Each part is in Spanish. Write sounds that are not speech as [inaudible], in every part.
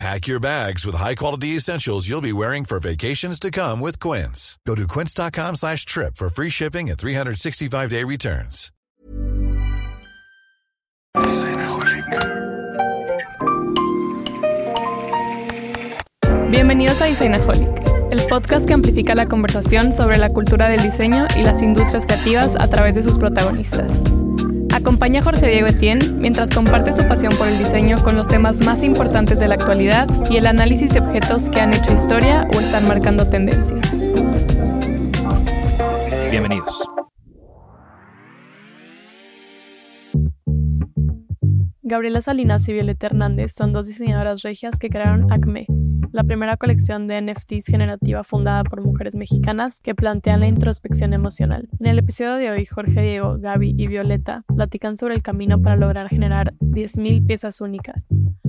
Pack your bags with high-quality essentials you'll be wearing for vacations to come with Quince. Go to quince.com slash trip for free shipping and 365-day returns. Bienvenidos a Designaholic, el podcast que amplifica la conversación sobre la cultura del diseño y las industrias creativas a través de sus protagonistas. Acompaña a Jorge Diego Etienne mientras comparte su pasión por el diseño con los temas más importantes de la actualidad y el análisis de objetos que han hecho historia o están marcando tendencias. Bienvenidos. Gabriela Salinas y Violeta Hernández son dos diseñadoras regias que crearon ACME, la primera colección de NFTs generativa fundada por mujeres mexicanas que plantean la introspección emocional. En el episodio de hoy, Jorge Diego, Gaby y Violeta platican sobre el camino para lograr generar 10.000 piezas únicas,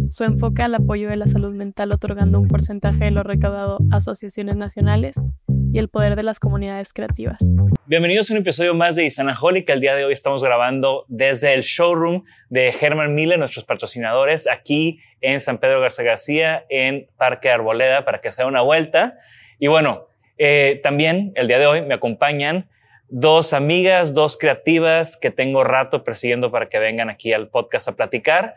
su enfoque al apoyo de la salud mental otorgando un porcentaje de lo recaudado a asociaciones nacionales y el poder de las comunidades creativas. Bienvenidos a un episodio más de Isanaholic. El día de hoy estamos grabando desde el showroom de Herman Miller, nuestros patrocinadores, aquí en San Pedro Garza García, en Parque Arboleda, para que sea una vuelta. Y bueno, eh, también el día de hoy me acompañan dos amigas, dos creativas que tengo rato persiguiendo para que vengan aquí al podcast a platicar.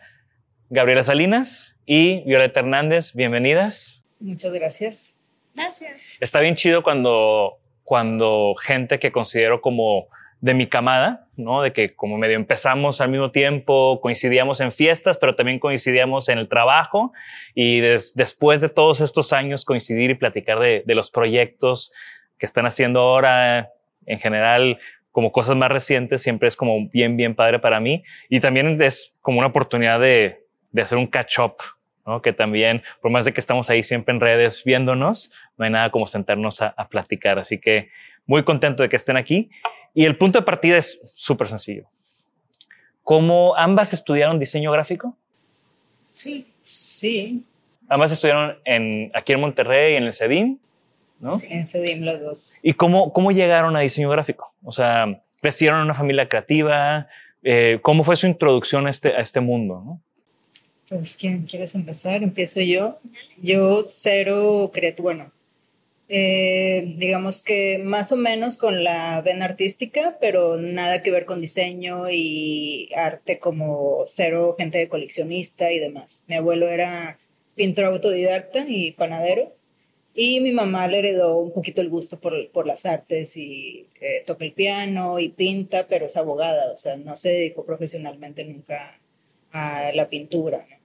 Gabriela Salinas y Violeta Hernández, bienvenidas. Muchas gracias. Gracias. Está bien chido cuando, cuando gente que considero como de mi camada, ¿no? De que como medio empezamos al mismo tiempo, coincidíamos en fiestas, pero también coincidíamos en el trabajo y después de todos estos años coincidir y platicar de, de los proyectos que están haciendo ahora, en general, como cosas más recientes, siempre es como bien, bien padre para mí. Y también es como una oportunidad de, de hacer un catch-up que también, por más de que estamos ahí siempre en redes viéndonos, no hay nada como sentarnos a, platicar. Así que muy contento de que estén aquí. Y el punto de partida es súper sencillo. ¿Cómo ambas estudiaron diseño gráfico? Sí, sí. Ambas estudiaron en, aquí en Monterrey, en el CEDIM, ¿no? Sí, en CEDIM los dos. ¿Y cómo, cómo llegaron a diseño gráfico? O sea, crecieron en una familia creativa. Eh, ¿Cómo fue su introducción a este, a este mundo? ¿no? Pues, ¿quién quieres empezar? Empiezo yo. Yo cero creativo, bueno, eh, digamos que más o menos con la vena artística, pero nada que ver con diseño y arte como cero gente de coleccionista y demás. Mi abuelo era pintor autodidacta y panadero y mi mamá le heredó un poquito el gusto por, por las artes y eh, toca el piano y pinta, pero es abogada, o sea, no se dedicó profesionalmente nunca a la pintura. ¿no?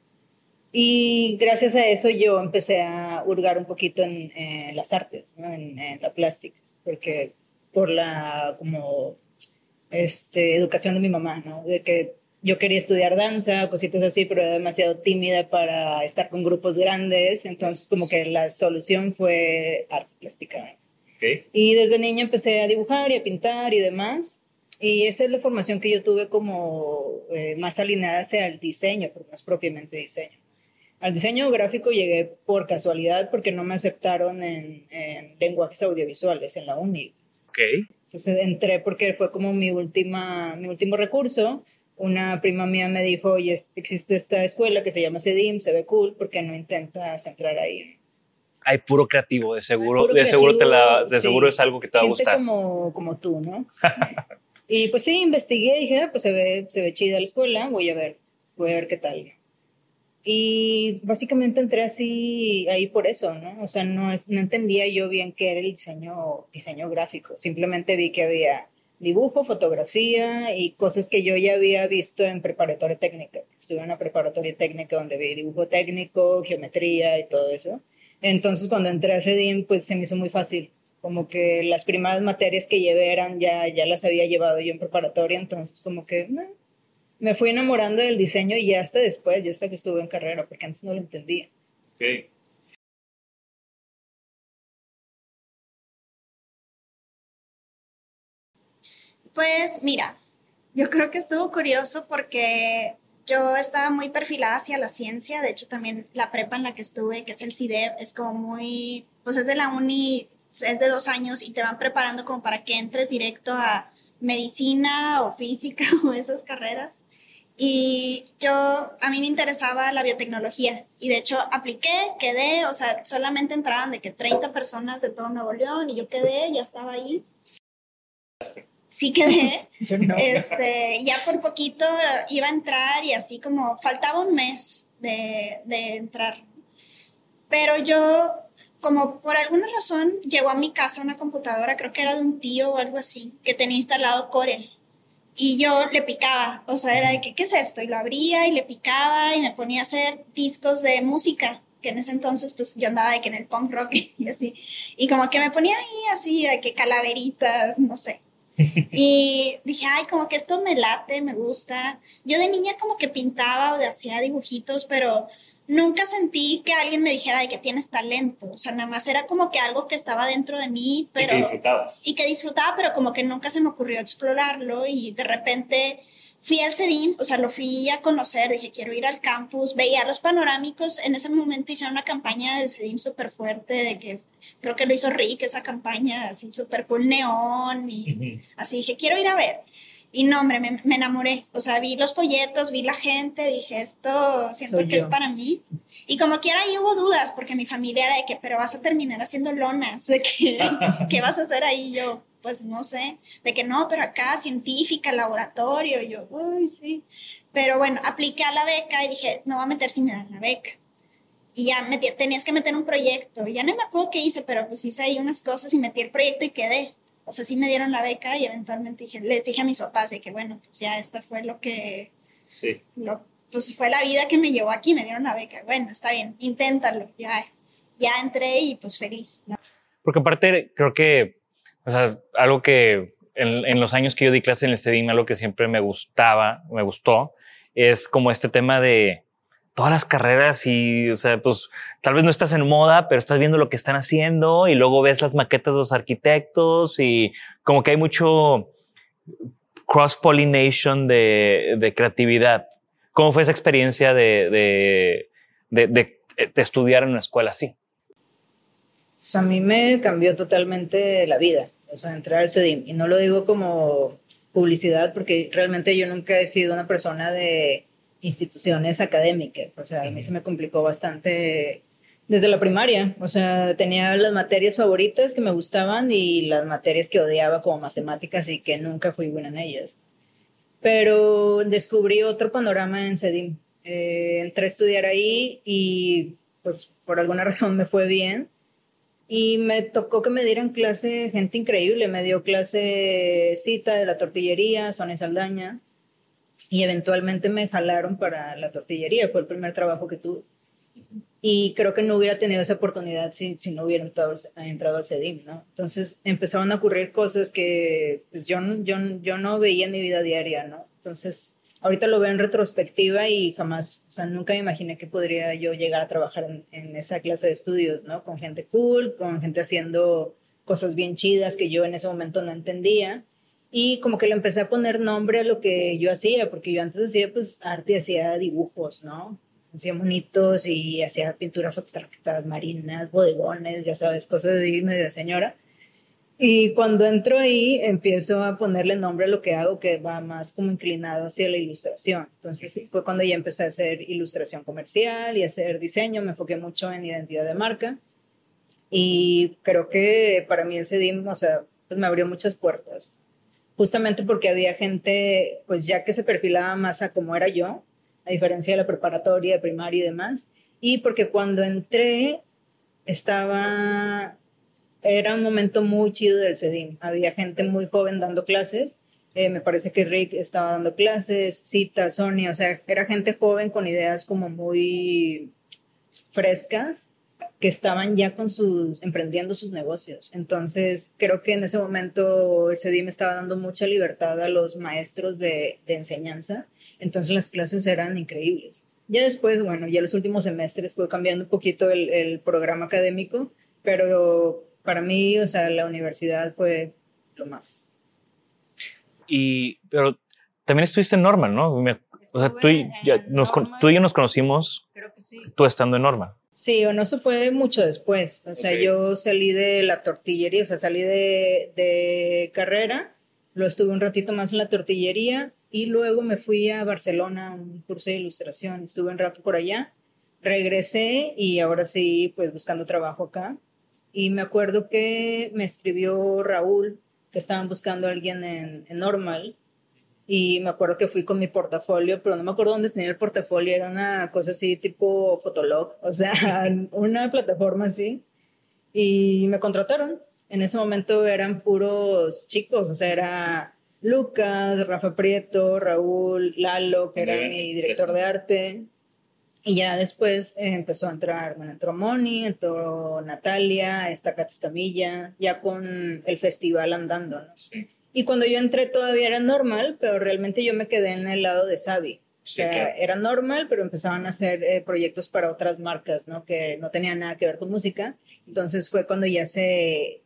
Y gracias a eso yo empecé a hurgar un poquito en, las artes, ¿no? en, la plástica, porque por la como este, educación de mi mamá, ¿no? de que yo quería estudiar danza, cositas así, pero era demasiado tímida para estar con grupos grandes, entonces como que la solución fue arte plástica. Okay. Y desde niño empecé a dibujar y a pintar y demás, y esa es la formación que yo tuve como eh, más alineada hacia el diseño, pero más propiamente diseño. Al diseño gráfico llegué por casualidad porque no me aceptaron en, lenguajes audiovisuales en la uni. Ok. Entonces entré porque fue como mi, última, mi último recurso. Una prima mía me dijo, oye, existe esta escuela que se llama CEDIM, se ve cool, ¿por qué no intentas entrar ahí? Hay puro creativo, de seguro, de seguro, te la, de seguro es algo que te va a gustar. Como, como tú, ¿no? [laughs] y pues sí, investigué, dije, ah, pues se ve, se ve chida la escuela, voy a ver, voy a ver qué tal. Y básicamente entré así ahí por eso, ¿no? O sea, no, es, no entendía yo bien qué era el diseño, diseño gráfico. Simplemente vi que había dibujo, fotografía y cosas que yo ya había visto en preparatoria técnica. Estuve en una preparatoria técnica donde vi dibujo técnico, geometría y todo eso. Entonces cuando entré a CEDIM, pues se me hizo muy fácil. Como que las primeras materias que llevé eran ya, ya las había llevado yo en preparatoria, entonces como que me fui enamorando del diseño y ya hasta después, ya hasta que estuve en carrera, porque antes no lo entendía. Okay. Pues mira, yo creo que estuvo curioso porque yo estaba muy perfilada hacia la ciencia, de hecho también la prepa en la que estuve, que es el CIDEP, es como muy, pues es de la uni, es de dos años y te van preparando como para que entres directo a medicina o física [laughs] o esas carreras. Y yo, a mí me interesaba la biotecnología y de hecho apliqué, quedé, o sea, solamente entraban de que 30 personas de todo Nuevo León y yo quedé, ya estaba ahí. Sí quedé. [laughs] este, ya por poquito iba a entrar y así como faltaba un mes de, de entrar. Pero yo, como por alguna razón, llegó a mi casa una computadora, creo que era de un tío o algo así, que tenía instalado Corel y yo le picaba, o sea, era de que, ¿qué es esto? Y lo abría y le picaba y me ponía a hacer discos de música, que en ese entonces pues yo andaba de que en el punk rock [laughs] y así, y como que me ponía ahí así, de que calaveritas, no sé. [laughs] Y dije, ay, como que esto me late, me gusta. Yo de niña como que pintaba o de hacía dibujitos, pero nunca sentí que alguien me dijera de que tienes talento. O sea, nada más era como que algo que estaba dentro de mí, pero... Y que disfrutabas. Y que disfrutaba, pero como que nunca se me ocurrió explorarlo y de repente fui al CEDIM, o sea, lo fui a conocer, dije, quiero ir al campus, veía los panorámicos, en ese momento hicieron una campaña del CEDIM súper fuerte, de que creo que lo hizo Rick, esa campaña así súper cool, neón, y así dije, quiero ir a ver. Y no, hombre, me, me, enamoré. O sea, vi los folletos, vi la gente, dije, esto siento que es para mí. Y como quiera ahí hubo dudas, porque mi familia era de que, pero vas a terminar haciendo lonas, [laughs] de que, ¿qué vas a hacer ahí? Yo, pues no sé, de que no, pero acá científica, laboratorio, y yo, uy, sí. Pero bueno, apliqué a la beca y dije, no va a meter si me dan la beca. Y ya metí, tenías que meter un proyecto. Ya no me acuerdo qué hice, pero pues hice ahí unas cosas y metí el proyecto y quedé o sea, sí me dieron la beca y eventualmente dije, les dije a mis papás de que, bueno, pues ya esta fue lo que, sí. lo, pues fue la vida que me llevó aquí, me dieron la beca. Bueno, está bien, inténtalo, ya, ya entré y pues feliz. Porque aparte creo que, o sea, algo que en, en los años que yo di clase en el CEDIM, algo que siempre me gustaba, me gustó, es como este tema de, todas las carreras y, o sea, pues tal vez no estás en moda, pero estás viendo lo que están haciendo y luego ves las maquetas de los arquitectos y como que hay mucho cross-pollination de, de, creatividad. ¿Cómo fue esa experiencia de, de, de, estudiar en una escuela así? A mí me cambió totalmente la vida, o sea, entrar al CEDIM. Y no lo digo como publicidad, porque realmente yo nunca he sido una persona de instituciones académicas. O sea, a mí se me complicó bastante desde la primaria. O sea, tenía las materias favoritas que me gustaban y las materias que odiaba como matemáticas y que nunca fui buena en ellas. Pero descubrí otro panorama en CEDIM. Eh, entré a estudiar ahí y pues por alguna razón me fue bien. Y me tocó que me dieran clase gente increíble. Me dio clase cita de la tortillería, Sonia Saldaña y eventualmente me jalaron para la tortillería, fue el primer trabajo que tuve. Y creo que no hubiera tenido esa oportunidad si, si no hubiera entrado, entrado al CEDIM, ¿no? Entonces empezaron a ocurrir cosas que pues, yo, yo, yo no veía en mi vida diaria, ¿no? Entonces, ahorita lo veo en retrospectiva y jamás, o sea, nunca me imaginé que podría yo llegar a trabajar en, en esa clase de estudios, ¿no? Con gente cool, con gente haciendo cosas bien chidas que yo en ese momento no entendía y como que le empecé a poner nombre a lo que yo hacía, porque yo antes hacía pues arte, hacía dibujos, ¿no? Hacía monitos y hacía pinturas abstractas, marinas, bodegones, ya sabes, cosas de medio señora. Y cuando entro ahí, empiezo a ponerle nombre a lo que hago, que va más como inclinado hacia la ilustración. Entonces fue cuando ya empecé a hacer ilustración comercial y hacer diseño, me enfoqué mucho en identidad de marca. Y creo que para mí el CEDIM, o sea, pues me abrió muchas puertas. Justamente porque había gente, pues ya que se perfilaba más a como era yo, a diferencia de la preparatoria, primaria y demás. Y porque cuando entré, estaba era un momento muy chido del CEDIM. Había gente muy joven dando clases. Eh, me parece que Rick estaba dando clases, Cita, Sonia, o sea, era gente joven con ideas como muy frescas que estaban ya con sus, emprendiendo sus negocios. Entonces, creo que en ese momento el CEDIM estaba dando mucha libertad a los maestros de, de enseñanza. Entonces, las clases eran increíbles. Ya después, bueno, ya los últimos semestres fue cambiando un poquito el, el programa académico, pero para mí, o sea, la universidad fue lo más. Y, pero también estuviste en Norma, ¿no? o sea, tú y, nos, tú y yo nos conocimos Creo que sí. tú estando en Norma. Sí, o no se fue mucho después. O sea, yo salí de la tortillería, o sea, salí de, de carrera, lo estuve un ratito más en la tortillería y luego me fui a Barcelona a un curso de ilustración. Estuve un rato por allá, regresé y ahora sí, pues buscando trabajo acá. Y me acuerdo que me escribió Raúl, que estaban buscando a alguien en, Normal. Y me acuerdo que fui con mi portafolio, pero no me acuerdo dónde tenía el portafolio. Era una cosa así tipo Fotolog, o sea, [laughs] una plataforma así. Y me contrataron. En ese momento eran puros chicos, o sea, era Lucas, Rafa Prieto, Raúl, Lalo, que era mi director de arte, y ya después eh, empezó a entrar, bueno, entró Moni, entró Natalia, esta Katy Camilla, ya con el festival andando, ¿no? Y cuando yo entré todavía era normal, pero realmente yo me quedé en el lado de Sabi. O sea, era normal, pero empezaban a hacer eh, proyectos para otras marcas, ¿no? Que no tenían nada que ver con música. Entonces fue cuando ya se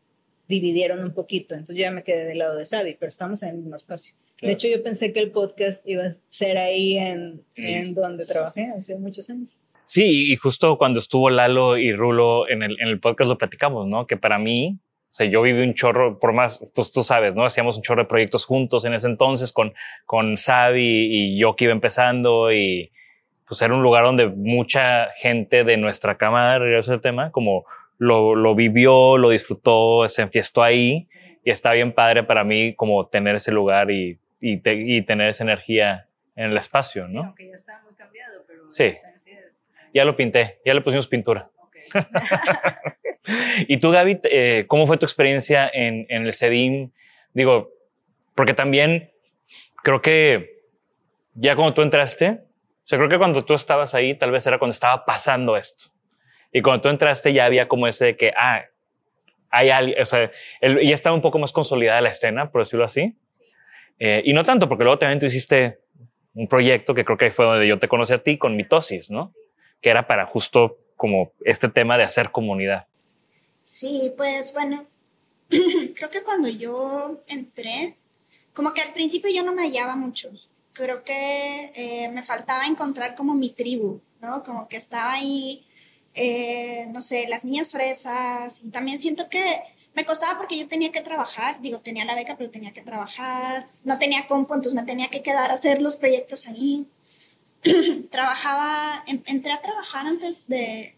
dividieron un poquito. Entonces yo ya me quedé del lado de Sabi, pero estamos en el mismo espacio. De hecho, yo pensé que el podcast iba a ser ahí en, en donde trabajé hace muchos años. Sí, y justo cuando estuvo Lalo y Rulo en el, en el podcast lo platicamos, ¿no? Que para mí, o sea, yo viví un chorro, por más, pues tú sabes, ¿no? Hacíamos un chorro de proyectos juntos en ese entonces con, con Sabi y yo que iba empezando y pues era un lugar donde mucha gente de nuestra cámara, regreso al tema, como lo, lo vivió, lo disfrutó, se enfiestó ahí y está bien padre para mí como tener ese lugar y y, y, tener esa energía en el espacio, ¿no? Sí, aunque ya está muy cambiado, pero... Sí, ya lo pinté, ya le pusimos pintura. Okay. [laughs] [laughs] y tú, Gaby, eh, ¿cómo fue tu experiencia en, en el CEDIM? Digo, porque también creo que ya cuando tú entraste, o sea, creo que cuando tú estabas ahí, tal vez era cuando estaba pasando esto. Y cuando tú entraste ya había como ese de que, ah, hay alguien, o sea, ya estaba un poco más consolidada la escena, por decirlo así. Eh, y no tanto, porque luego también tú hiciste un proyecto que creo que fue donde yo te conocí a ti con mitosis, ¿no? Que era para justo como este tema de hacer comunidad. Sí, pues bueno, [clears throat] creo que cuando yo entré, como que al principio yo no me hallaba mucho. Creo que eh, me faltaba encontrar como mi tribu, ¿no? Como que estaba ahí, eh, no sé, las niñas fresas. Y también siento que me costaba porque yo tenía que trabajar, digo, tenía la beca, pero tenía que trabajar, no tenía compu, entonces me tenía que quedar a hacer los proyectos ahí. [clears throat] Trabajaba, entré a trabajar antes de,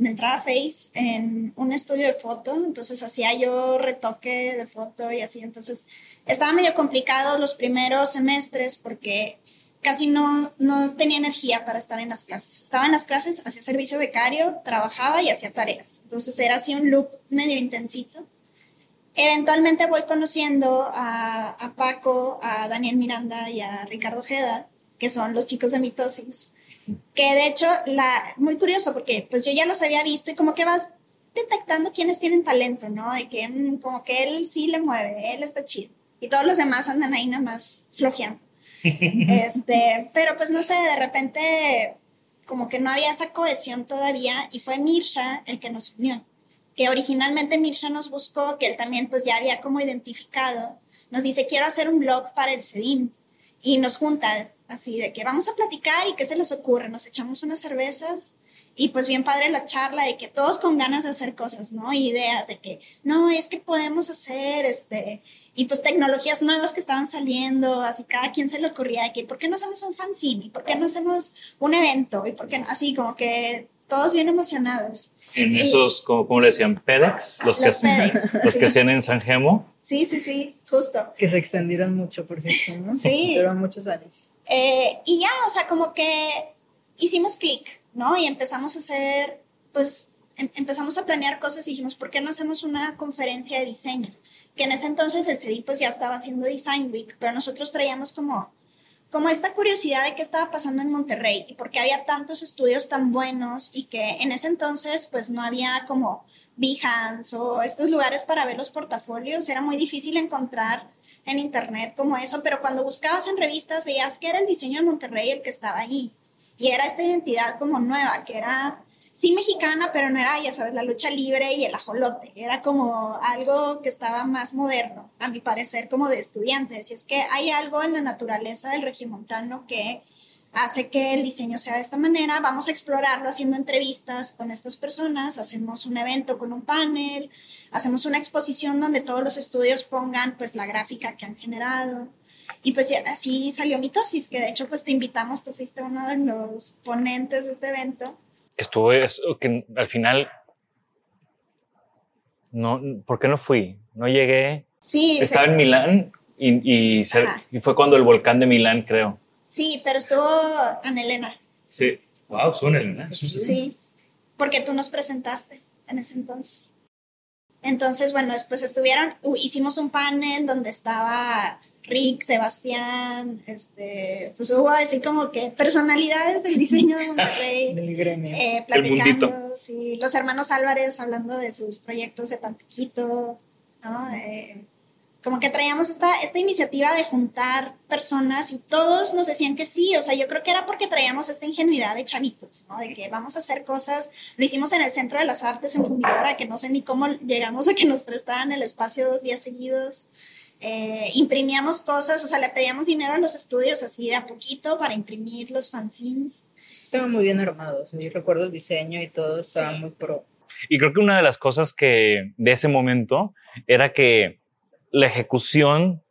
de, entrar a Face en un estudio de foto, entonces hacía yo retoque de foto y así, entonces estaba medio complicado los primeros semestres porque casi no, no tenía energía para estar en las clases. Estaba en las clases, hacía servicio becario, trabajaba y hacía tareas. Entonces era así un loop medio intensito. Eventualmente voy conociendo a, Paco, a Daniel Miranda y a Ricardo Ojeda, que son los chicos de mitosis. Que de hecho, la, muy curioso porque pues yo ya los había visto y como que vas detectando quiénes tienen talento, ¿no? De que mm, como que él sí le mueve, él está chido. Y todos los demás andan ahí nada más flojeando. [laughs] este, pero pues no sé, de repente como que no había esa cohesión todavía y fue Mirsha el que nos unió que originalmente Mirsha nos buscó, que él también pues ya había como identificado, nos dice, quiero hacer un blog para el CEDIM. Y nos junta así de que vamos a platicar y qué se les ocurre. Nos echamos unas cervezas Y pues bien padre la charla de que todos con ganas de hacer cosas, ¿no? Ideas de que, no, es que podemos hacer, este, y pues tecnologías nuevas que estaban saliendo, así cada quien se le ocurría de que, ¿por qué no hacemos un fanzine? ¿Y por qué no hacemos un evento? Y por qué así como que todos bien emocionados. En esos, como, le decían, PEDEX, los, que, los [laughs] que hacían en San Gemo. Sí, sí, sí, justo. Que se extendieron mucho, por cierto, ¿no? Sí. Duró muchos años. Eh, y ya, o sea, como que hicimos clic, ¿no? Y empezamos a hacer, pues, em, empezamos a planear cosas y dijimos, ¿por qué no hacemos una conferencia de diseño? Que en ese entonces el CEDI pues ya estaba haciendo Design Week, pero nosotros traíamos como, como esta curiosidad de qué estaba pasando en Monterrey y por qué había tantos estudios tan buenos y que en ese entonces pues no había como Behance o estos lugares para ver los portafolios, era muy difícil encontrar en internet como eso, pero cuando buscabas en revistas veías que era el diseño de Monterrey el que estaba ahí. Y era esta identidad como nueva, que era sí mexicana, pero no era, ya sabes, la lucha libre y el ajolote. Era como algo que estaba más moderno, a mi parecer, como de estudiantes. Y es que hay algo en la naturaleza del regimontano que hace que el diseño sea de esta manera. Vamos a explorarlo haciendo entrevistas con estas personas, hacemos un evento con un panel, hacemos una exposición donde todos los estudios pongan pues la gráfica que han generado. Y pues así salió Mitosis, que de hecho pues te invitamos, tú fuiste uno de los ponentes de este evento. Estuvo, que al final, no, ¿por qué no fui? No llegué. Sí. Estaba en Milán y, y, y fue cuando el volcán de Milán, creo. Sí, pero estuvo Ana Elena. Sí. Wow, son Elena. Sí, porque tú nos presentaste en ese entonces. Entonces, bueno, después estuvieron, hicimos un panel donde estaba Rick, Sebastián, este, pues hubo así como que personalidades del diseño de Monterrey. [laughs] del gremio. Eh, platicando, sí, los hermanos Álvarez hablando de sus proyectos de Tampiquito, ¿no? Eh, como que traíamos esta, esta iniciativa de juntar personas y todos nos decían que sí, o sea, yo creo que era porque traíamos esta ingenuidad de chavitos, ¿no? De que vamos a hacer cosas, lo hicimos en el Centro de las Artes en Fundidora, que no sé ni cómo llegamos a que nos prestaran el espacio dos días seguidos. Eh, imprimíamos cosas, o sea, le pedíamos dinero a los estudios así de a poquito para imprimir los fanzines. Estaban muy bien armados, yo recuerdo el diseño y todo estaba muy pro. Y creo que una de las cosas que de ese momento era que la ejecución,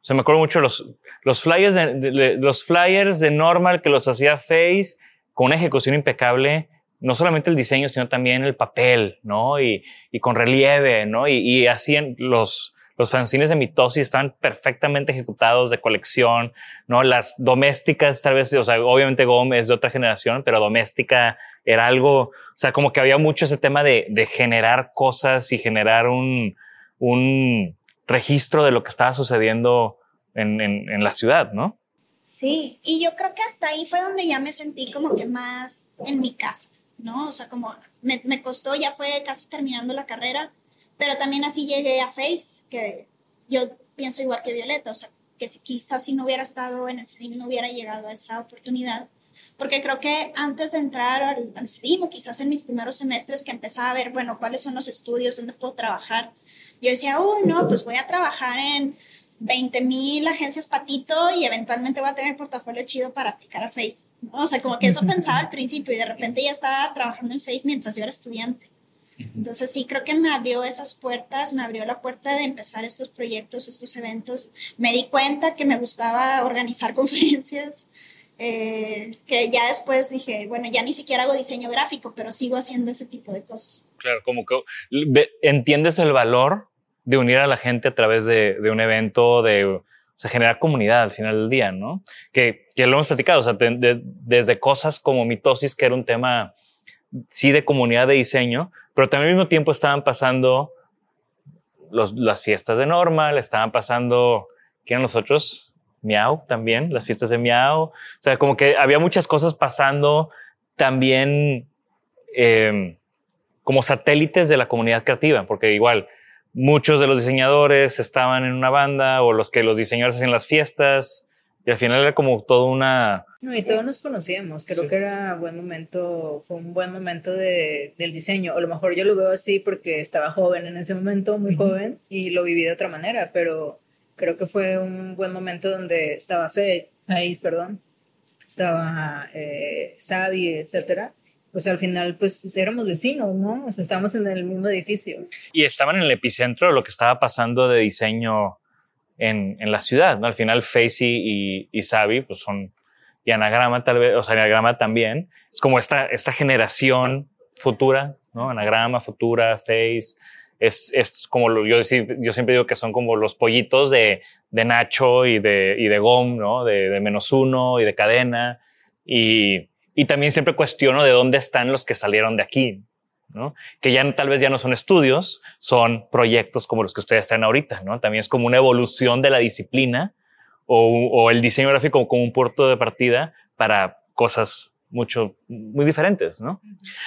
o sea, me acuerdo mucho los, los flyers de, los flyers de Normal que los hacía Face con una ejecución impecable, no solamente el diseño, sino también el papel, ¿no? Y, y con relieve, ¿no? Y, y hacían los, los fanzines de mitosis están perfectamente ejecutados de colección, ¿no? Las domésticas, tal vez, o sea, obviamente Gómez de otra generación, pero doméstica era algo, o sea, como que había mucho ese tema de, de generar cosas y generar un, un, registro de lo que estaba sucediendo en, la ciudad, ¿no? Sí, y yo creo que hasta ahí fue donde ya me sentí como que más en mi casa, ¿no? O sea, como me, costó, ya fue casi terminando la carrera, pero también así llegué a Face, que yo pienso igual que Violeta, o sea, que si, quizás si no hubiera estado en el CEDIM no hubiera llegado a esa oportunidad, porque creo que antes de entrar al, al o quizás en mis primeros semestres que empezaba a ver, bueno, cuáles son los estudios, dónde puedo trabajar, yo decía, uy, no, pues voy a trabajar en 20 mil agencias patito y eventualmente voy a tener portafolio chido para aplicar a Face. O sea, como que eso pensaba al principio y de repente ya estaba trabajando en Face mientras yo era estudiante. Entonces sí, creo que me abrió esas puertas, me abrió la puerta de empezar estos proyectos, estos eventos. Me di cuenta que me gustaba organizar [laughs] conferencias, eh, que ya después dije, bueno, ya ni siquiera hago diseño gráfico, pero sigo haciendo ese tipo de cosas. Claro, como que entiendes el valor de unir a la gente a través de, de un evento, de generar comunidad al final del día, ¿no? Que, que lo hemos platicado, desde cosas como mitosis, que era un tema, sí, de comunidad de diseño, pero también al mismo tiempo estaban pasando las fiestas de Normal, estaban pasando, ¿qué eran los otros? Miau también, las fiestas de Miau. O sea, como que había muchas cosas pasando también eh, como satélites de la comunidad creativa, porque igual muchos de los diseñadores estaban en una banda o los que los diseñadores hacían las fiestas y al final era como todo una... No, y todos nos conocíamos, creo que era buen momento, fue un buen momento de, del diseño, o a lo mejor yo lo veo así porque estaba joven en ese momento, muy joven, y lo viví de otra manera, pero creo que fue un buen momento donde estaba Fe, País, perdón, estaba eh, Xavi, etcétera, pues al final pues éramos vecinos, ¿no? O sea, estábamos en el mismo edificio. Y estaban en el epicentro de lo que estaba pasando de diseño en, en la ciudad, ¿no? Al final Facey y, y Xavi pues son, y Anagrama tal vez, o sea, Anagrama también, es como esta, esta generación futura, ¿no? Anagrama, futura, Face, es, es como lo, yo, yo siempre digo que son como los pollitos de, de Nacho y de, y de Gom, ¿no? De, de menos uno y de cadena. Y, y también siempre cuestiono de dónde están los que salieron de aquí, ¿no? Que ya tal vez ya no son estudios, son proyectos como los que ustedes están ahorita, ¿no? También es como una evolución de la disciplina o, o el diseño gráfico como un puerto de partida para cosas mucho, muy diferentes, ¿no?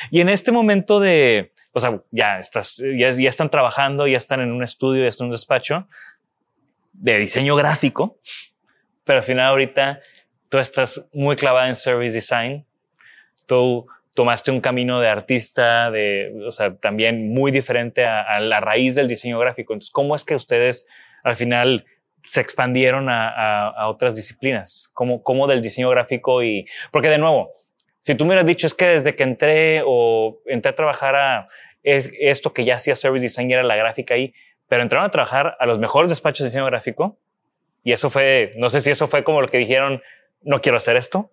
Y en este momento de, o sea, ya estás, ya, ya están trabajando, ya están en un estudio, ya están en un despacho de diseño gráfico, pero al final ahorita tú estás muy clavada en service design, tú tomaste un camino de artista, de, o sea, también muy diferente a, la raíz del diseño gráfico. Entonces, ¿cómo es que ustedes al final se expandieron a, otras disciplinas? ¿Cómo, ¿Cómo del diseño gráfico y, porque de nuevo, si tú me hubieras dicho es que desde que entré o entré a trabajar a es, esto que ya hacía service design era la gráfica ahí, pero entraron a trabajar a los mejores despachos de diseño gráfico y eso fue, no sé si eso fue como lo que dijeron, no quiero hacer esto.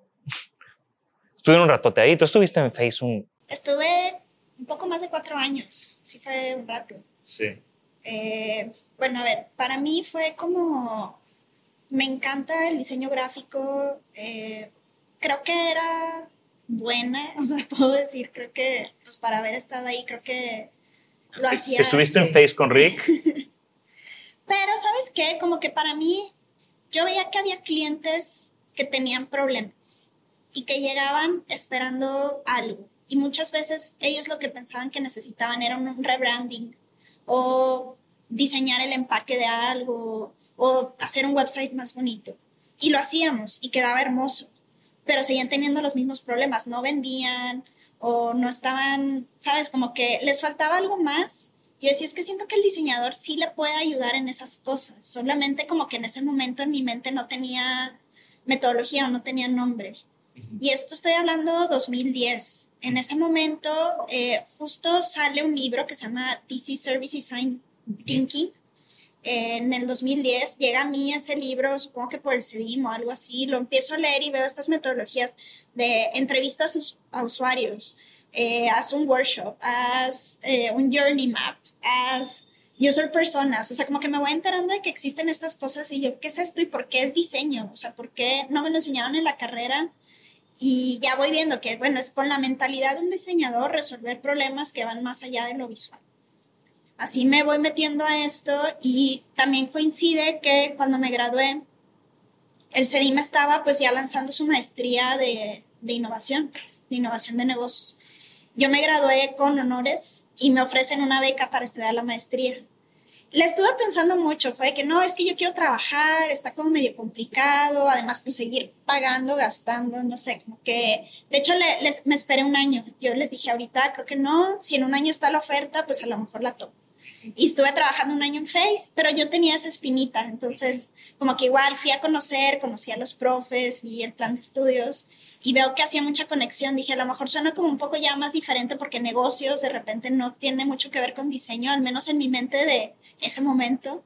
Estuvieron un ratote ahí. ¿Tú estuviste en Face un...? Estuve un poco más de cuatro años. Sí fue un rato. Sí. Eh, bueno, a ver, para mí fue como... Me encanta el diseño gráfico. Eh, creo que era buena, [laughs] o sea, puedo decir, creo que, pues para haber estado ahí, creo que lo Sí, hacía. Si estuviste en Face con Rick, [laughs] Pero, ¿sabes qué? Como que para mí, yo veía que había clientes que tenían problemas y que llegaban esperando algo. Y muchas veces ellos lo que pensaban que necesitaban era un rebranding o diseñar el empaque de algo o hacer un website más bonito. Y lo hacíamos y quedaba hermoso, pero seguían teniendo los mismos problemas, no vendían o no estaban, sabes, como que les faltaba algo más. Yo decía, es que siento que el diseñador sí le puede ayudar en esas cosas, solamente como que en ese momento en mi mente no tenía metodología o no tenía nombre. Y esto estoy hablando 2010. En ese momento eh, justo sale un libro que se llama DC Service Design Thinking. Eh, en el 2010 llega a mí ese libro, supongo que por el CEDIM o algo así, lo empiezo a leer y veo estas metodologías de entrevistas a usuarios, eh, haz un workshop, haz eh, un journey map, haz user personas, o sea, como que me voy enterando de que existen estas cosas y yo, ¿qué es esto y por qué es diseño? O sea, ¿por qué no me lo enseñaron en la carrera? Y ya voy viendo que, bueno, es con la mentalidad de un diseñador resolver problemas que van más allá de lo visual. Así me voy metiendo a esto y también coincide que cuando me gradué, el CEDIM estaba pues ya lanzando su maestría de, de innovación, de innovación de negocios. Yo me gradué con honores y me ofrecen una beca para estudiar la maestría. Le estuve pensando mucho, fue que no, es que yo quiero trabajar, está como medio complicado, además pues seguir pagando, gastando, no sé, como que, de hecho le, les, me esperé un año, yo les dije ahorita, creo que no, si en un año está la oferta, pues a lo mejor la tomo. Y estuve trabajando un año en Face, pero yo tenía esa espinita, entonces como que igual fui a conocer, conocí a los profes, vi el plan de estudios y veo que hacía mucha conexión. Dije, a lo mejor suena como un poco ya más diferente porque negocios de repente no tiene mucho que ver con diseño, al menos en mi mente de ese momento.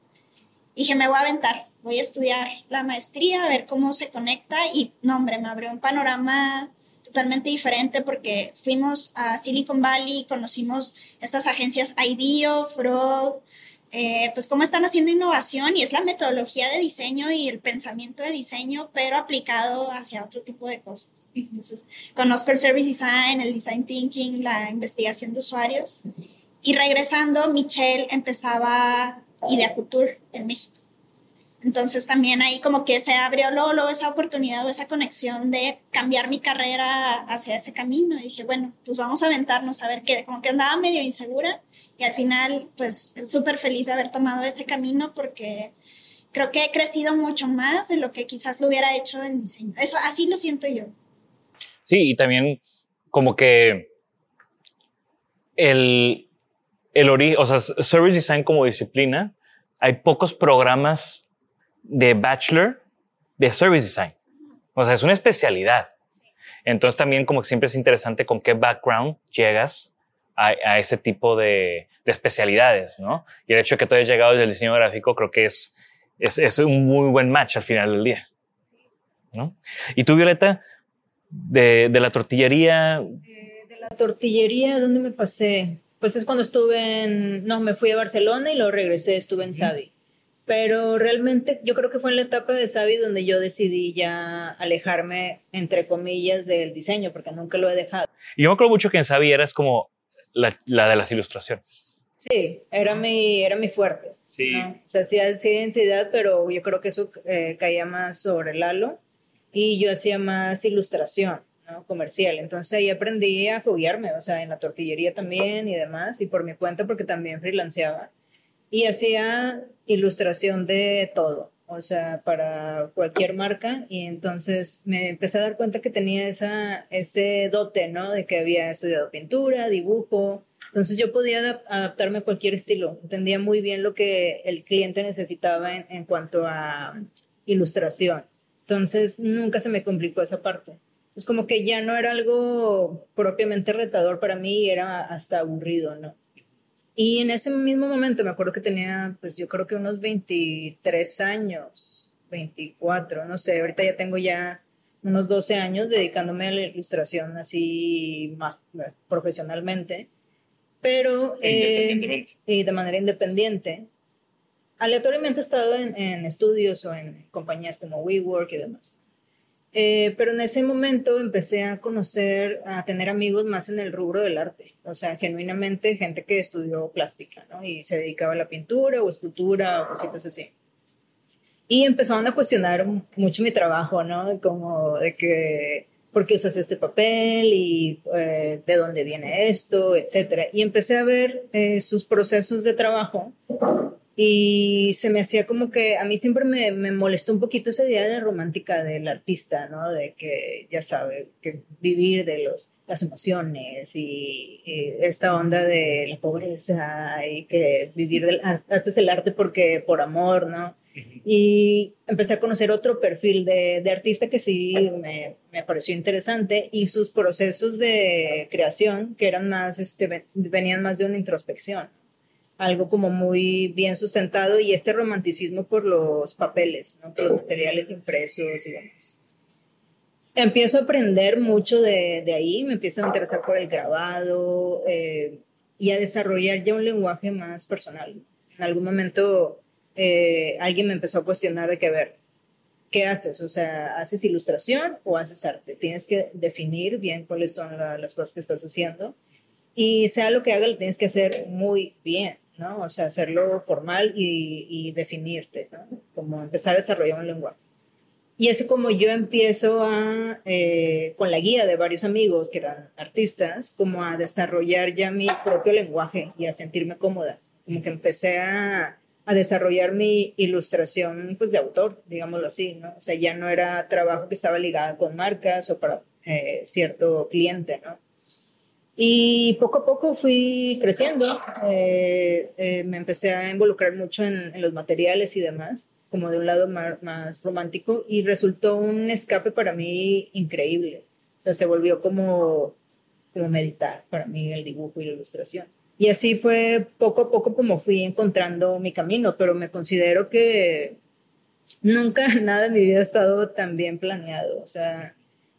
Dije, me voy a aventar, voy a estudiar la maestría, a ver cómo se conecta y, no, hombre, me abrió un panorama totalmente diferente porque fuimos a Silicon Valley, conocimos estas agencias IDEO, Frog, eh, pues cómo están haciendo innovación y es la metodología de diseño y el pensamiento de diseño, pero aplicado hacia otro tipo de cosas. Entonces, conozco el service design, el design thinking, la investigación de usuarios. Y regresando, Michelle empezaba Idea en México. Entonces también ahí como que se abrió luego, luego esa oportunidad o esa conexión de cambiar mi carrera hacia ese camino. Y dije, bueno, pues vamos a aventarnos a ver qué, como que andaba medio insegura y al final pues súper feliz de haber tomado ese camino porque creo que he crecido mucho más de lo que quizás lo hubiera hecho en diseño. Eso así lo siento yo. Sí, y también como que el, el origen, o sea, Service Design como disciplina, hay pocos programas de bachelor de Service Design. O sea, es una especialidad. Entonces también como que siempre es interesante con qué background llegas a, ese tipo de, especialidades, ¿no? Y el hecho de que tú hayas llegado desde el diseño gráfico creo que es, es, un muy buen match al final del día, ¿no? Y tú, Violeta, de, la tortillería... Eh, de la tortillería, ¿dónde me pasé? Pues es cuando estuve en... No, me fui a Barcelona y luego regresé, estuve en Savi. Pero realmente yo creo que fue en la etapa de Savi donde yo decidí ya alejarme, entre comillas, del diseño, porque nunca lo he dejado. Y yo me acuerdo mucho que en Savi eras como la, de las ilustraciones. Sí, era mi, era mi fuerte. Sí. O sea, sí hacía identidad, pero yo creo que eso eh, caía más sobre Lalo y yo hacía más ilustración. ¿no? comercial. Entonces ahí aprendí a foguearme, o sea, en la tortillería también y demás, y por mi cuenta porque también freelanceaba. Y hacía ilustración de todo, o sea, para cualquier marca. Y entonces me empecé a dar cuenta que tenía ese dote, ¿no? De que había estudiado pintura, dibujo. Entonces yo podía adaptarme a cualquier estilo. Entendía muy bien lo que el cliente necesitaba en, en cuanto a ilustración. Entonces nunca se me complicó esa parte. Es como que ya no era algo propiamente retador para mí, era hasta aburrido, ¿no? Y en ese mismo momento me acuerdo que tenía, pues yo creo que unos 23 años, 24, no sé, ahorita ya tengo ya unos 12 años dedicándome a la ilustración así más eh, profesionalmente, pero eh, y de manera independiente. Aleatoriamente he estado en, en estudios o en compañías como WeWork y demás. Eh, pero en ese momento empecé a conocer, a tener amigos más en el rubro del arte, o sea, genuinamente gente que estudió plástica, ¿no? Y se dedicaba a la pintura o escultura o cositas así. Y empezaron a cuestionar mucho mi trabajo, ¿no? Como de que, ¿por qué usas este papel? Y eh, de dónde viene esto, etcétera. Y empecé a ver eh, sus procesos de trabajo y se me hacía como que a mí siempre me, me, molestó un poquito esa idea de romántica del artista, ¿no? De que, ya sabes, que vivir de los, las emociones y, esta onda de la pobreza y que vivir del, haces el arte porque por amor, ¿no? Y empecé a conocer otro perfil de, de artista que sí me, me, pareció interesante y sus procesos de creación que eran más, este, venían más de una introspección algo como muy bien sustentado y este romanticismo por los papeles, ¿no? por los materiales impresos y demás. Empiezo a aprender mucho de, de ahí, me empiezo a interesar por el grabado eh, y a desarrollar ya un lenguaje más personal. En algún momento eh, alguien me empezó a cuestionar de que, a ver, ¿qué haces? O sea, ¿haces ilustración o haces arte? Tienes que definir bien cuáles son las cosas que estás haciendo y sea lo que haga, lo tienes que hacer muy bien. ¿No? O sea, hacerlo formal y, definirte. Como empezar a desarrollar un lenguaje. Y es como yo empiezo a, eh, con la guía de varios amigos que eran artistas, como a desarrollar ya mi propio lenguaje y a sentirme cómoda. Como que empecé a, a desarrollar mi ilustración, pues, de autor, digámoslo así, ¿no? O sea, ya no era trabajo que estaba ligado con marcas o para eh, cierto cliente, ¿no? Y poco a poco fui creciendo, eh, eh, me empecé a involucrar mucho en, los materiales y demás, como de un lado más, romántico, y resultó un escape para mí increíble. O sea, se volvió como, como meditar para mí el dibujo y la ilustración. Y así fue poco a poco como fui encontrando mi camino, pero me considero que nunca [laughs] nada en mi vida ha estado tan bien planeado. O sea,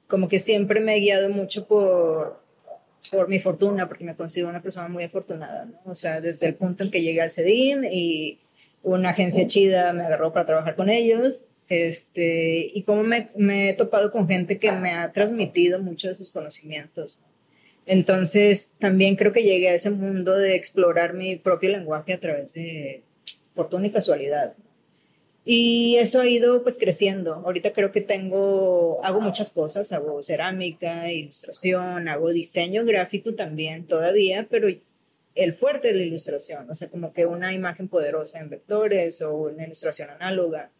como que siempre me he guiado mucho por por mi fortuna, porque me considero una persona muy afortunada, ¿no? O sea, desde el punto en que llegué al CEDIN y una agencia chida me agarró para trabajar con ellos, este, y cómo me, me he topado con gente que me ha transmitido mucho de sus conocimientos. Entonces, también creo que llegué a ese mundo de explorar mi propio lenguaje a través de fortuna y casualidad. Y eso ha ido pues creciendo. Ahorita creo que tengo, hago muchas cosas, hago cerámica, ilustración, hago diseño gráfico también todavía, pero el fuerte de la ilustración, o sea, como que una imagen poderosa en vectores o una ilustración análoga,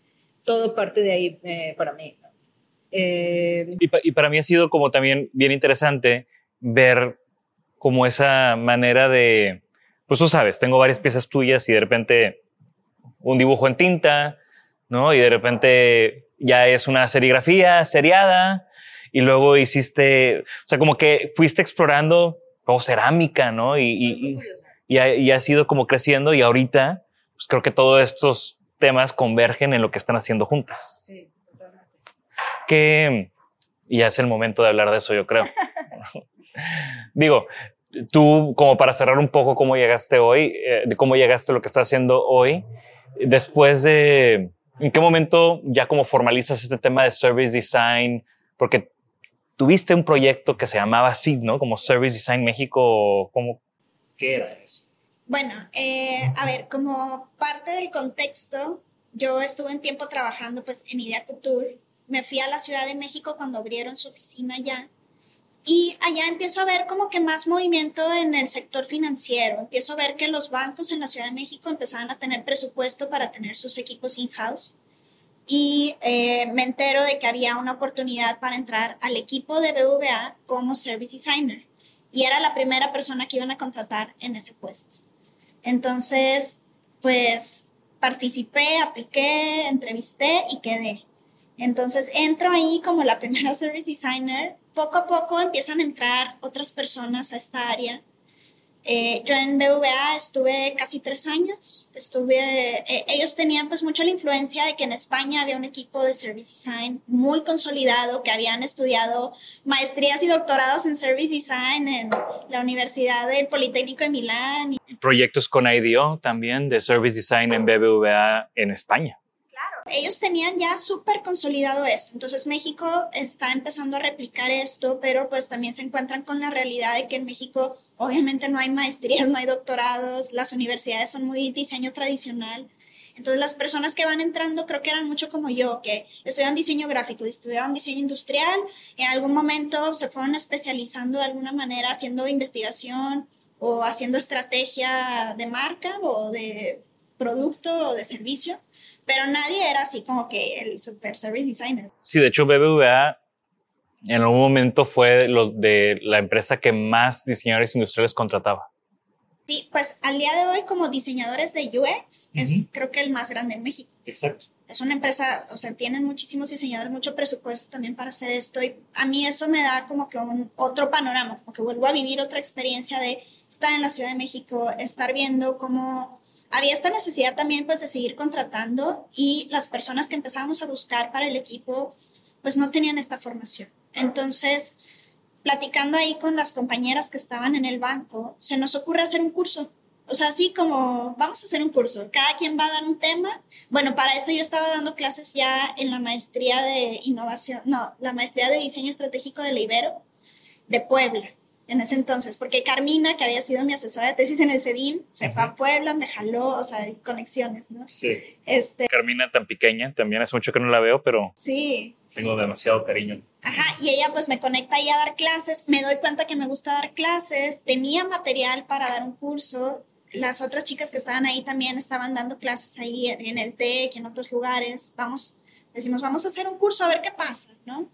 todo parte de ahí eh, para mí. Eh, y, y, para mí ha sido como también bien interesante ver como esa manera de, pues tú sabes, tengo varias piezas tuyas y de repente un dibujo en tinta, ¿no? Y de repente ya es una serigrafía seriada y luego hiciste, o sea, como que fuiste explorando o cerámica, ¿no? Y, y, y, ha, sido como creciendo y ahorita, pues creo que todos estos temas convergen en lo que están haciendo juntas. Sí, totalmente. Que ya es el momento de hablar de eso, yo creo. [laughs] Digo, tú, como para cerrar un poco cómo llegaste hoy, eh, de cómo llegaste a lo que estás haciendo hoy, después de, ¿en qué momento ya como formalizas este tema de service design? Porque tuviste un proyecto que se llamaba SID, ¿no? Como Service Design México, ¿cómo? ¿Qué era eso? Bueno, eh, a ver, como parte del contexto, yo estuve un tiempo trabajando pues en Idea Couture. Me fui a la Ciudad de México cuando abrieron su oficina allá. Y allá empiezo a ver como que más movimiento en el sector financiero. Empiezo a ver que los bancos en la Ciudad de México empezaban a tener presupuesto para tener sus equipos in-house. Y eh, me entero de que había una oportunidad para entrar al equipo de BVA como Service Designer. Y era la primera persona que iban a contratar en ese puesto. Entonces, pues participé, apliqué, entrevisté y quedé. Entonces entro ahí como la primera [laughs] service designer. Poco a poco empiezan a entrar otras personas a esta área eh, yo en BVA estuve casi tres años. Estuve, eh, ellos tenían pues mucho la influencia de que en España había un equipo de Service Design muy consolidado, que habían estudiado maestrías y doctorados en Service Design en la Universidad del Politécnico de Milán. Y proyectos con IDEO también de Service Design en BBVA en España ellos tenían ya súper consolidado esto. Entonces México está empezando a replicar esto, pero pues también se encuentran con la realidad de que en México obviamente no hay maestrías, [laughs] no hay doctorados, las universidades son muy diseño tradicional. Entonces las personas que van entrando creo que eran mucho como yo, que estudiaban diseño gráfico, estudiaban diseño industrial, en algún momento se fueron especializando de alguna manera haciendo investigación o haciendo estrategia de marca o de producto o de servicio pero nadie era así como que el super service designer. Sí, de hecho BBVA en algún momento fue lo de la empresa que más diseñadores industriales contrataba. Sí, pues al día de hoy como diseñadores de UX es creo que el más grande en México. Exacto. Es una empresa, o sea, tienen muchísimos diseñadores, mucho presupuesto también para hacer esto y a mí eso me da como que un otro panorama, como que vuelvo a vivir otra experiencia de estar en la Ciudad de México, estar viendo cómo había esta necesidad también pues de seguir contratando y las personas que empezábamos a buscar para el equipo pues no tenían esta formación. Entonces, platicando ahí con las compañeras que estaban en el banco, se nos ocurre hacer un curso. O sea, así como vamos a hacer un curso, cada quien va a dar un tema. Bueno, para esto yo estaba dando clases ya en la maestría de innovación, no, la maestría de diseño estratégico de la Ibero de Puebla en ese entonces, porque Carmina, que había sido mi asesora de tesis en el CEDIM, se fue a Puebla, me jaló, o sea, conexiones, ¿no? Sí. Este, Carmina tan pequeña, también hace mucho que no la veo, pero sí. tengo demasiado cariño. Ajá, y ella pues me conecta ahí a dar clases, me doy cuenta que me gusta dar clases, tenía material para dar un curso, las otras chicas que estaban ahí también estaban dando clases ahí en el TEC y en otros lugares, vamos, decimos, vamos a hacer un curso a ver qué pasa, ¿no?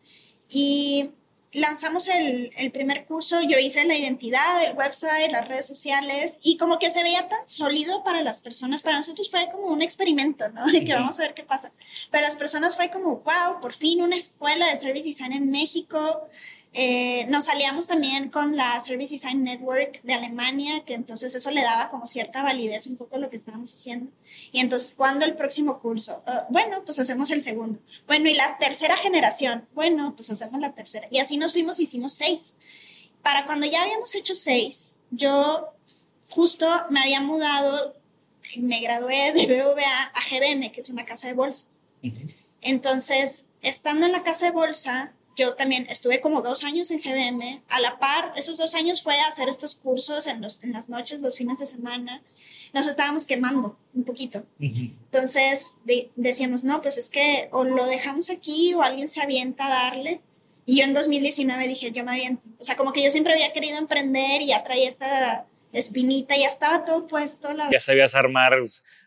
Y lanzamos el, el, primer curso, yo hice la identidad, el website, las redes sociales y como que se veía tan sólido para las personas, para nosotros fue como un experimento, ¿no? [laughs] De que vamos a ver qué pasa. Para las personas fue como, wow, por fin una escuela de service design en México, eh, nos aliamos también con la Service Design Network de Alemania, que entonces eso le daba como cierta validez un poco a lo que estábamos haciendo. Y entonces, ¿cuándo el próximo curso? Ah, bueno, pues hacemos el segundo. Bueno, y la tercera generación. Bueno, pues hacemos la tercera. Y así nos fuimos, hicimos seis. Para cuando ya habíamos hecho seis, yo justo me había mudado, me gradué de BVA a GBM, que es una casa de bolsa. Entonces, estando en la casa de bolsa, yo también estuve como dos años en GBM. A la par, esos dos años fue a hacer estos cursos en, los, en las noches, los fines de semana. Nos estábamos quemando un poquito. Entonces decíamos, no, pues es que o lo dejamos aquí o alguien se avienta a darle. Y yo en 2019 dije, yo me aviento. O sea, como que yo siempre había querido emprender y ya traía esta espinita, ya estaba todo puesto. La... Ya sabías armar,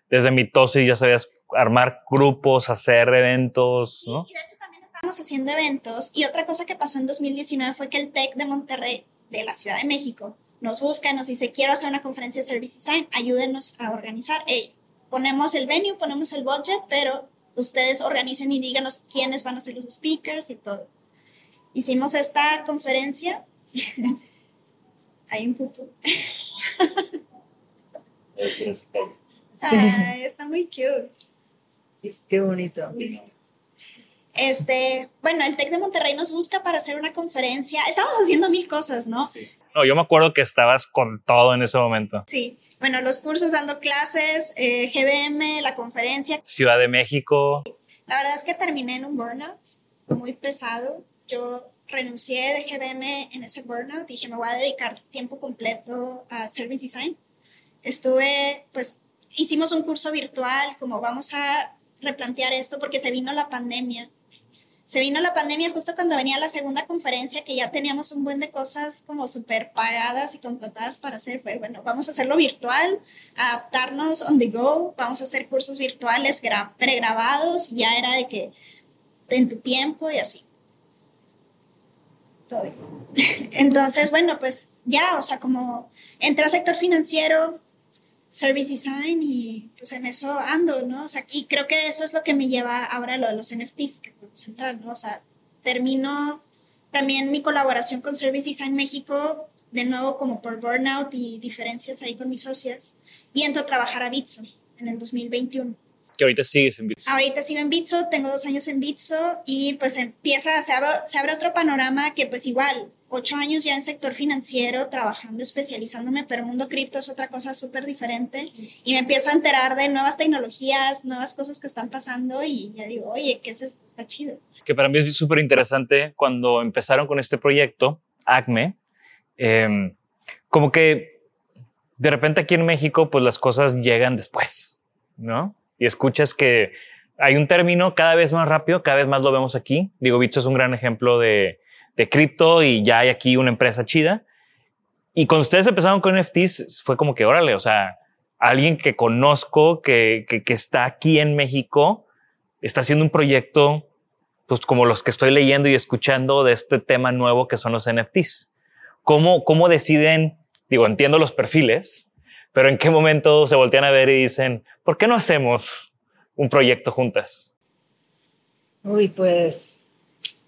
desde mitosis, ya sabías armar grupos, hacer eventos, ¿no? Haciendo eventos y otra cosa que pasó en 2019 fue que el TEC de Monterrey, de la Ciudad de México, nos busca, nos dice, quiero hacer una conferencia de Service Design, ayúdenos a organizar. Hey, ponemos el venue, ponemos el budget, pero ustedes organicen y díganos quiénes van a ser los speakers y todo. hicimos esta conferencia. [laughs] Hay un puto. [laughs] Ay, está muy cute. Qué bonito. Este, bueno, el TEC de Monterrey nos busca para hacer una conferencia. Estamos haciendo mil cosas, ¿no? No, yo me acuerdo que estabas con todo en ese momento. Sí. Bueno, los cursos dando clases, eh, GBM, la conferencia. Ciudad de México. La verdad es que terminé en un burnout muy pesado. Yo renuncié de GBM en ese burnout. Dije, me voy a dedicar tiempo completo a Service Design. Estuve, pues, hicimos un curso virtual, como vamos a replantear esto porque se vino la pandemia se vino la pandemia justo cuando venía la segunda conferencia, que ya teníamos un buen de cosas como súper pagadas y contratadas para hacer. Fue, bueno, vamos a hacerlo virtual, adaptarnos on the go, vamos a hacer cursos virtuales pregrabados, ya era de que en tu tiempo y así. Todo. [laughs] Entonces, bueno, pues ya, o sea, como entré al sector financiero, service design y pues en eso ando, ¿no? O sea, y creo que eso es lo que me lleva ahora a lo de los NFTs, que podemos entrar, ¿no? O sea, termino también mi colaboración con Service Design México, de nuevo como por burnout y diferencias ahí con mis socias, y entro a trabajar a Bitso en el 2021. Que ahorita sigues en Bitso. Ahorita sigo en Bitso, tengo dos años en Bitso y pues empieza, se abre, se abre otro panorama que pues igual ocho años ya en sector financiero, trabajando, especializándome, pero el mundo cripto es otra cosa súper diferente. Y me empiezo a enterar de nuevas tecnologías, nuevas cosas que están pasando y ya digo, oye, ¿qué es esto? Está chido. Que para mí es súper interesante cuando empezaron con este proyecto, ACME, em, como que de repente aquí en México, pues las cosas llegan después, ¿no? Y escuchas que hay un término cada vez más rápido, cada vez más lo vemos aquí. Digo, Bicho es un gran ejemplo de de cripto y ya hay aquí una empresa chida. Y cuando ustedes empezaron con NFTs, fue como que, órale, o sea, alguien que conozco, que, que, está aquí en México, está haciendo un proyecto, pues como los que estoy leyendo y escuchando de este tema nuevo que son los NFTs. ¿Cómo, cómo deciden? Digo, entiendo los perfiles, pero ¿en qué momento se voltean a ver y dicen, ¿por qué no hacemos un proyecto juntas? Uy, pues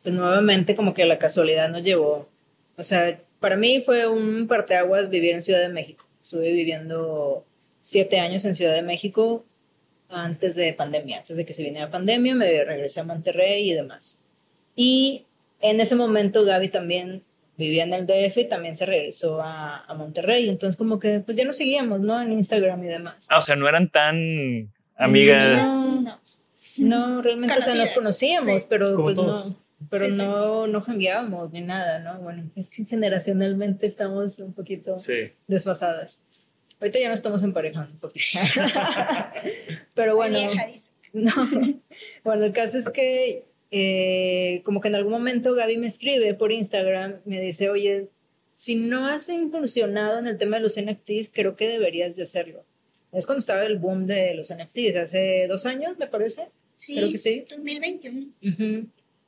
pues nuevamente como que la casualidad nos llevó. O sea, para mí fue un parteaguas vivir en Ciudad de México. Estuve viviendo siete años en Ciudad de México antes de pandemia, antes de que se viniera pandemia, me regresé a Monterrey y demás. Y en ese momento Gaby también vivía en el DF y también se regresó a, a Monterrey. Entonces como que pues ya nos seguíamos, ¿no? En Instagram y demás. Ah, o sea, no eran tan amigas. No, no, realmente, o sea, nos conocíamos, pero pues no pero no, no cambiábamos ni nada, ¿no? Bueno, es que generacionalmente estamos un poquito desfasadas. Ahorita ya no estamos emparejando un poquito. [laughs] pero bueno, [laughs] no. bueno, el caso es que eh, como que en algún momento Gaby me escribe por Instagram, me dice, oye, si no has incursionado en el tema de los NFTs, creo que deberías de hacerlo. Es cuando estaba el boom de los NFTs, hace dos años, me parece. Sí, creo que sí. 2021. Uh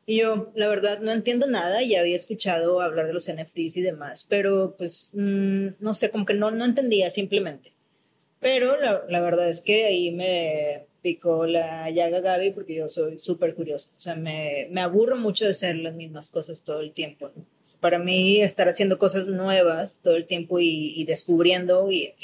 y yo, la verdad, no entiendo nada, ya había escuchado hablar de los NFTs y demás, pero pues, mm, no sé, como que no, no entendía simplemente. Pero la, la, verdad es que ahí me picó la llaga Gaby porque yo soy súper curiosa. O sea, me, me, aburro mucho de hacer las mismas cosas todo el tiempo. para mí, estar haciendo cosas nuevas todo el tiempo y, descubriendo y,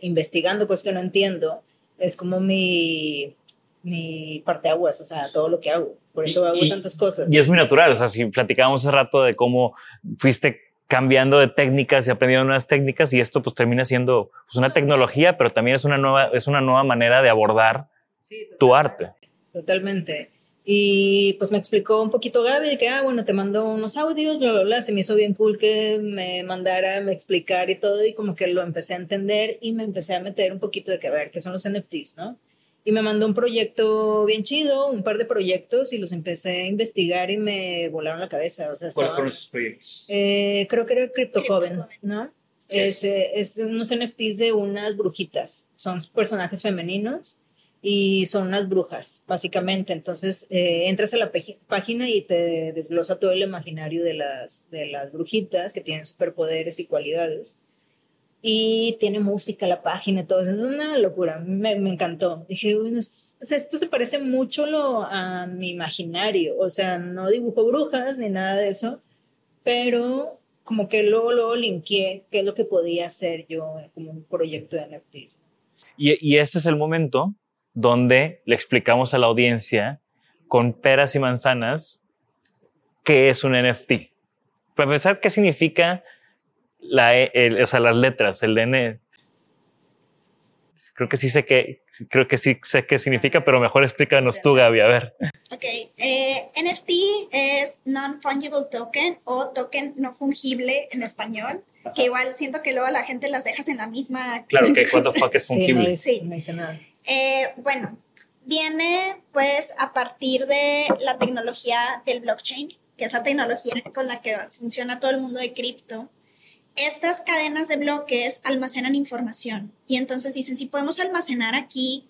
investigando cosas que no entiendo es como mi, mi parte aguas, o sea, todo lo que hago. Por eso hago tantas cosas. Y es muy natural. O sea, si platicábamos hace rato de cómo fuiste cambiando de técnicas y aprendiendo nuevas técnicas y esto pues termina siendo pues, una tecnología, pero también es una nueva, es una nueva manera de abordar tu arte. Totalmente. Y pues me explicó un poquito Gaby de que, ah, bueno, te mando unos audios, bla, bla, bla. Se me hizo bien cool que me mandara, me explicar y todo, y como que lo empecé a entender y me empecé a meter un poquito de que, a ver, ¿qué son los NFTs, no? Y me mandó un proyecto bien chido, un par de proyectos y los empecé a investigar y me volaron la cabeza. O sea, ¿Cuáles fueron esos proyectos? Eh, creo que era CryptoCoven, ¿no? Es, es unos NFTs de unas brujitas. Son personajes femeninos y son unas brujas, básicamente. Entonces eh, entras a la página y te desglosa todo el imaginario de las, de las brujitas que tienen superpoderes y cualidades y tiene música la página todo. Es una locura, me, me encantó. Dije, bueno, esto, esto se parece mucho lo, a mi imaginario. O sea, no dibujo brujas ni nada de eso, pero como que luego, luego linkeé qué es lo que podía hacer yo como un proyecto de NFTs. Y, y este es el momento donde le explicamos a la audiencia con peras y manzanas qué es un NFT. Para empezar, ¿qué significa la, el, o sea, las letras, el N? Creo que sí sé qué, creo que sí sé qué significa, pero mejor explícanos tú, Gaby, a ver. Ok, eh, NFT es Non-Fungible Token o token no fungible en español, que igual siento que luego la gente las dejas en la misma. Claro, que the fuck es fungible. Sí, no, dice nada. Eh, bueno, viene pues a partir de la tecnología del blockchain, que es la tecnología con la que funciona todo el mundo de cripto. Estas cadenas de bloques almacenan información y entonces dicen, si podemos almacenar aquí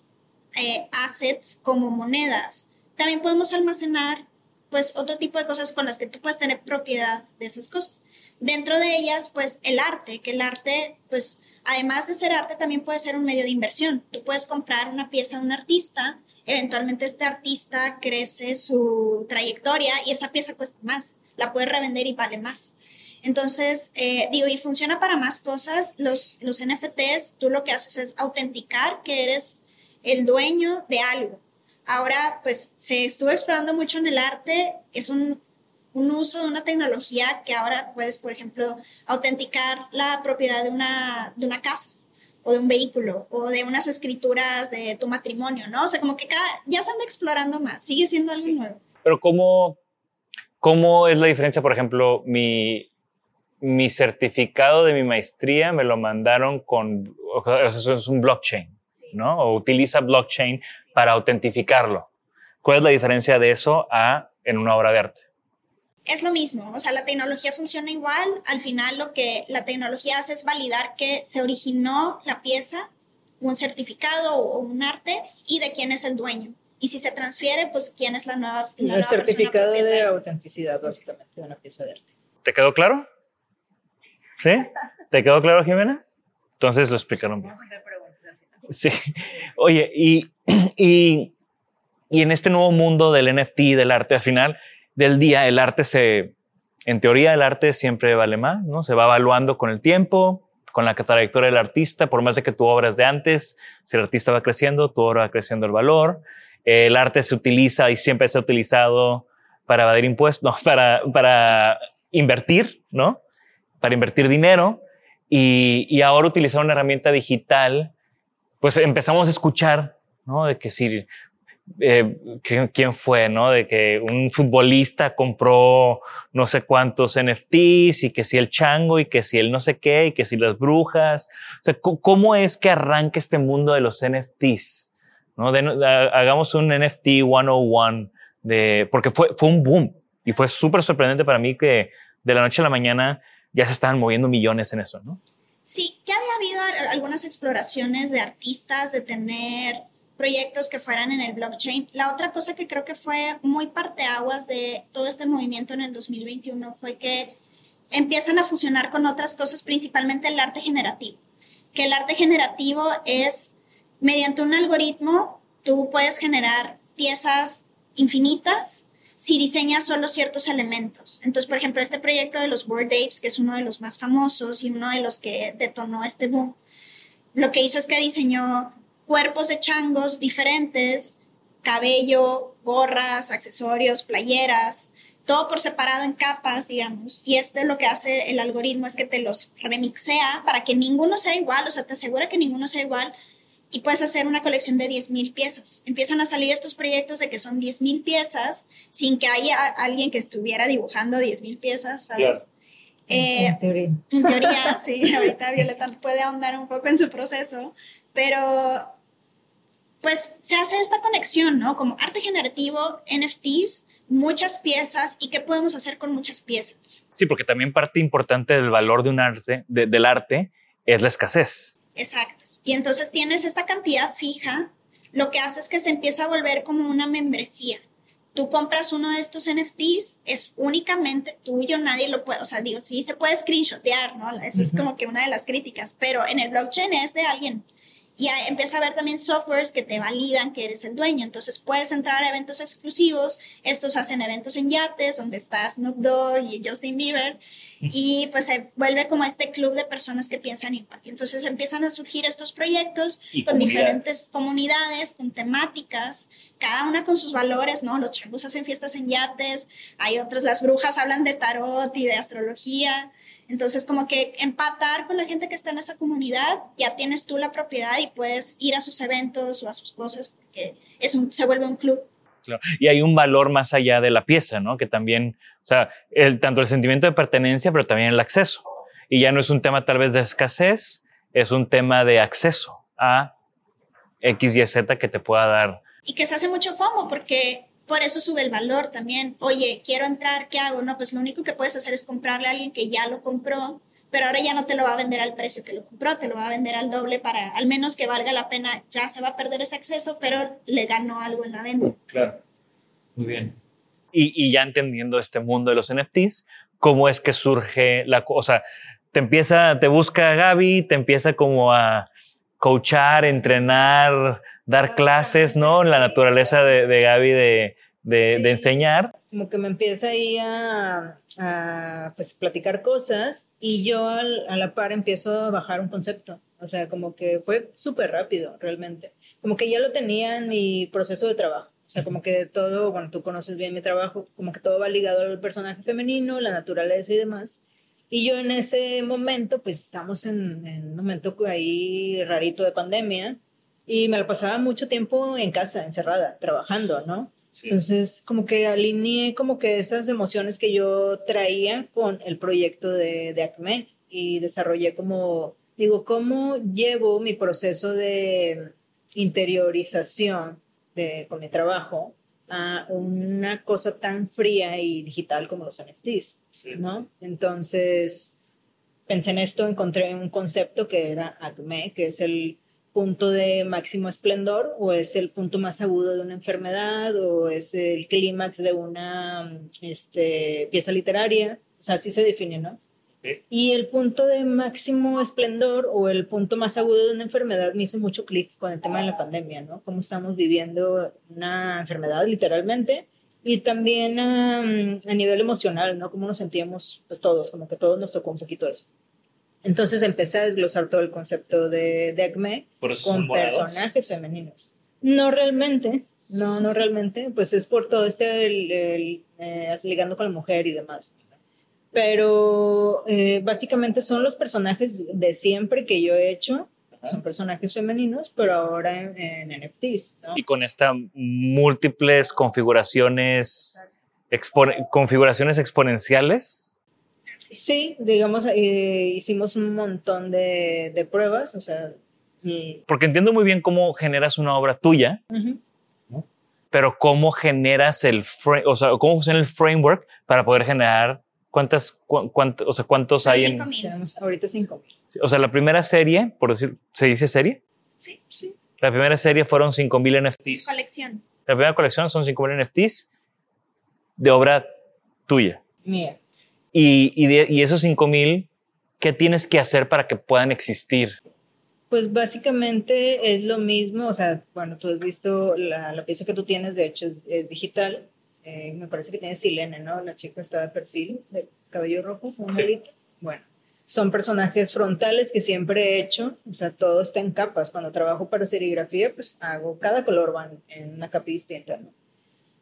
eh, assets como monedas, también podemos almacenar pues otro tipo de cosas con las que tú puedes tener propiedad de esas cosas. Dentro de ellas, pues el arte, que el arte, pues además de ser arte, también puede ser un medio de inversión. Tú puedes comprar una pieza de un artista, eventualmente este artista crece su trayectoria y esa pieza cuesta más, la puedes revender y vale más. Entonces, eh, digo, y funciona para más cosas. Los, los NFTs, tú lo que haces es autenticar que eres el dueño de algo. Ahora, pues se estuvo explorando mucho en el arte, es un, un uso de una tecnología que ahora puedes, por ejemplo, autenticar la propiedad de una, de una casa o de un vehículo o de unas escrituras de tu matrimonio, ¿no? O sea, como que cada, ya se anda explorando más, sigue siendo algo nuevo. Pero ¿cómo, ¿cómo es la diferencia? Por ejemplo, mi, mi certificado de mi maestría me lo mandaron con, o sea, eso es un blockchain, ¿no? O utiliza blockchain para autentificarlo. ¿Cuál es la diferencia de eso a en una obra de arte? es lo mismo, o sea, la tecnología funciona igual, al final lo que la tecnología hace es validar que se originó la pieza, un certificado o un arte y de quién es el dueño. Y si se transfiere, pues quién es la nueva. La el certificado de autenticidad, básicamente, de una pieza de arte. ¿Te quedó claro? ¿Sí? ¿Te quedó claro, Jimena? Entonces lo explicaron bien. Sí. Oye, y, [clears throat] y, y en este nuevo mundo del NFT, del arte, al final, del día el arte se, en teoría el arte siempre vale más, ¿no? Se va evaluando con el tiempo, con la trayectoria del artista, por más de que tu obra es de antes, si el artista va creciendo, tu obra va creciendo el valor. El arte se utiliza y siempre se ha utilizado para evadir impuestos, [laughs] no, para, para invertir, ¿no? Para invertir dinero. Y, ahora utilizar una herramienta digital, pues empezamos a escuchar, ¿no? De que si eh, quién fue, ¿no? De que un futbolista compró no sé cuántos NFTs y que si el chango y que si el no sé qué y que si las brujas. O sea, ¿cómo es que arranca este mundo de los NFTs? ¿No? hagamos un NFT 101 de, porque fue, fue un boom y fue súper sorprendente para mí que de la noche a la mañana ya se estaban moviendo millones en eso, ¿no? Sí, que había habido algunas exploraciones de artistas de tener proyectos que fueran en el blockchain. La otra cosa que creo que fue muy parteaguas de todo este movimiento en el 2021 fue que empiezan a fusionar con otras cosas, principalmente el arte generativo. Que el arte generativo es, mediante un algoritmo, tú puedes generar piezas infinitas si diseñas solo ciertos elementos. Entonces, por ejemplo, este proyecto de los Bored Apes, que es uno de los más famosos y uno de los que detonó este boom, lo que hizo es que diseñó cuerpos de changos diferentes, cabello, gorras, accesorios, playeras, todo por separado en capas, digamos. Y este lo que hace el algoritmo es que te los remixea para que ninguno sea igual, o sea, te asegura que ninguno sea igual y puedes hacer una colección de 10.000 piezas. Empiezan a salir estos proyectos de que son 10.000 piezas sin que haya alguien que estuviera dibujando 10.000 piezas, ¿sabes? Eh, en teoría. En teoría, [laughs] sí. Ahorita Violeta puede ahondar un poco en su proceso, pero pues se hace esta conexión, ¿no? Como arte generativo, NFTs, muchas piezas y qué podemos hacer con muchas piezas. Sí, porque también parte importante del valor de un arte, del arte, es la escasez. Exacto. Y entonces tienes esta cantidad fija, lo que hace es que se empieza a volver como una membresía. Tú compras uno de estos NFTs, es únicamente tuyo, nadie lo puede, o sea, digo, sí se puede screenshotear, ¿no? Esa es como que una de las críticas, pero en el blockchain es de alguien y empieza a haber también softwares que te validan que eres el dueño. Entonces puedes entrar a eventos exclusivos. Estos hacen eventos en yates donde está Snoop Dogg y Justin Bieber. Y pues se vuelve como este club de personas que piensan igual. Entonces empiezan a surgir estos proyectos con diferentes comunidades, con temáticas, cada una con sus valores, ¿no? Los chavos hacen fiestas en yates, hay otros, las brujas hablan de tarot y de astrología. Entonces, como que empatar con la gente que está en esa comunidad, ya tienes tú la propiedad y puedes ir a sus eventos o a sus cosas porque es un, se vuelve un club. Claro. Y hay un valor más allá de la pieza, ¿no? Que también, o sea, el, tanto el sentimiento de pertenencia, pero también el acceso. Y ya no es un tema tal vez de escasez, es un tema de acceso a X, Y, Z que te pueda dar. Y que se hace mucho FOMO porque por eso sube el valor también. Oye, quiero entrar, ¿qué hago? No, pues lo único que puedes hacer es comprarle a alguien que ya lo compró, pero ahora ya no te lo va a vender al precio que lo compró, te lo va a vender al doble para al menos que valga la pena. Ya se va a perder ese acceso, pero le ganó algo en la venta. Claro. Muy bien. Y, y ya entendiendo este mundo de los NFTs, ¿cómo es que surge la cosa? Te empieza, te busca Gaby, te empieza como a coachar, entrenar, dar clases, ¿no? La naturaleza de, de Gaby de, de, de, enseñar. Como que me empieza ahí a, a pues, platicar cosas y yo al, a la par empiezo a bajar un concepto. O sea, como que fue súper rápido realmente. Como que ya lo tenía en mi proceso de trabajo. O sea, como que todo, bueno, tú conoces bien mi trabajo, como que todo va ligado al personaje femenino, la naturaleza y demás. Y yo en ese momento, pues estamos en, en un momento ahí rarito de pandemia y me lo pasaba mucho tiempo en casa, encerrada, trabajando, ¿no? Sí. Entonces, como que alineé como que esas emociones que yo traía con el proyecto de, de ACME y desarrollé como, digo, ¿cómo llevo mi proceso de interiorización de, con mi trabajo a una cosa tan fría y digital como los NFTs, sí. ¿no? Entonces, pensé en esto, encontré un concepto que era ACME, que es el punto de máximo esplendor o es el punto más agudo de una enfermedad o es el clímax de una este, pieza literaria. O sea, así se define, ¿no? Sí. Y el punto de máximo esplendor o el punto más agudo de una enfermedad me hizo mucho clic con el tema de la pandemia, ¿no? Cómo estamos viviendo una enfermedad literalmente y también um, a nivel emocional, ¿no? Cómo nos sentíamos, pues todos, como que todos nos tocó un poquito eso. Entonces empecé a desglosar todo el concepto de, de ACME con personajes femeninos. No realmente, no, no realmente, pues es por todo este, el, el, eh, ligando con la mujer y demás. Pero eh, básicamente son los personajes de siempre que yo he hecho, son personajes femeninos, pero ahora en, en NFTs. ¿no? Y con estas múltiples configuraciones, expo configuraciones exponenciales Sí, digamos, eh, hicimos un montón de, de pruebas, o sea... Y... Porque entiendo muy bien cómo generas una obra tuya, uh -huh. ¿no? pero cómo generas el, o sea, cómo funciona el framework para poder generar cuántas, cu o sea, cuántos Son hay cinco en... mil. Tenemos ahorita 5 mil. O sea, la primera serie, por decir, ¿se dice serie? Sí, sí. La primera serie fueron 5000 NFTs. Colección. La primera colección son 5000 NFTs de obra tuya. Mía. Y, y, de, y esos 5000, ¿qué tienes que hacer para que puedan existir? Pues básicamente es lo mismo, o sea, bueno, tú has visto la, la pieza que tú tienes, de hecho es, es digital, eh, me parece que tiene Silene, ¿no? La chica está de perfil, de cabello rojo, sí. Bueno, son personajes frontales que siempre he hecho, o sea, todo está en capas. Cuando trabajo para serigrafía, pues hago, cada color en una capa distinta, ¿no?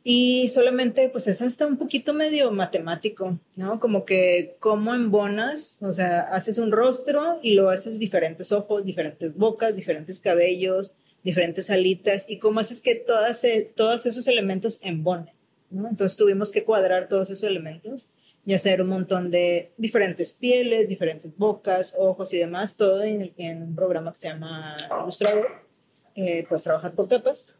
Y solamente, pues eso está un poquito medio matemático, ¿no? Como que cómo embonas, o sea, haces un rostro y lo haces diferentes ojos, diferentes bocas, diferentes cabellos, diferentes alitas, y cómo haces que todas, todos esos elementos embonen, ¿no? Entonces tuvimos que cuadrar todos esos elementos y hacer un montón de diferentes pieles, diferentes bocas, ojos y demás, todo en, en un programa que se llama Illustrator. Eh, pues trabajar por capas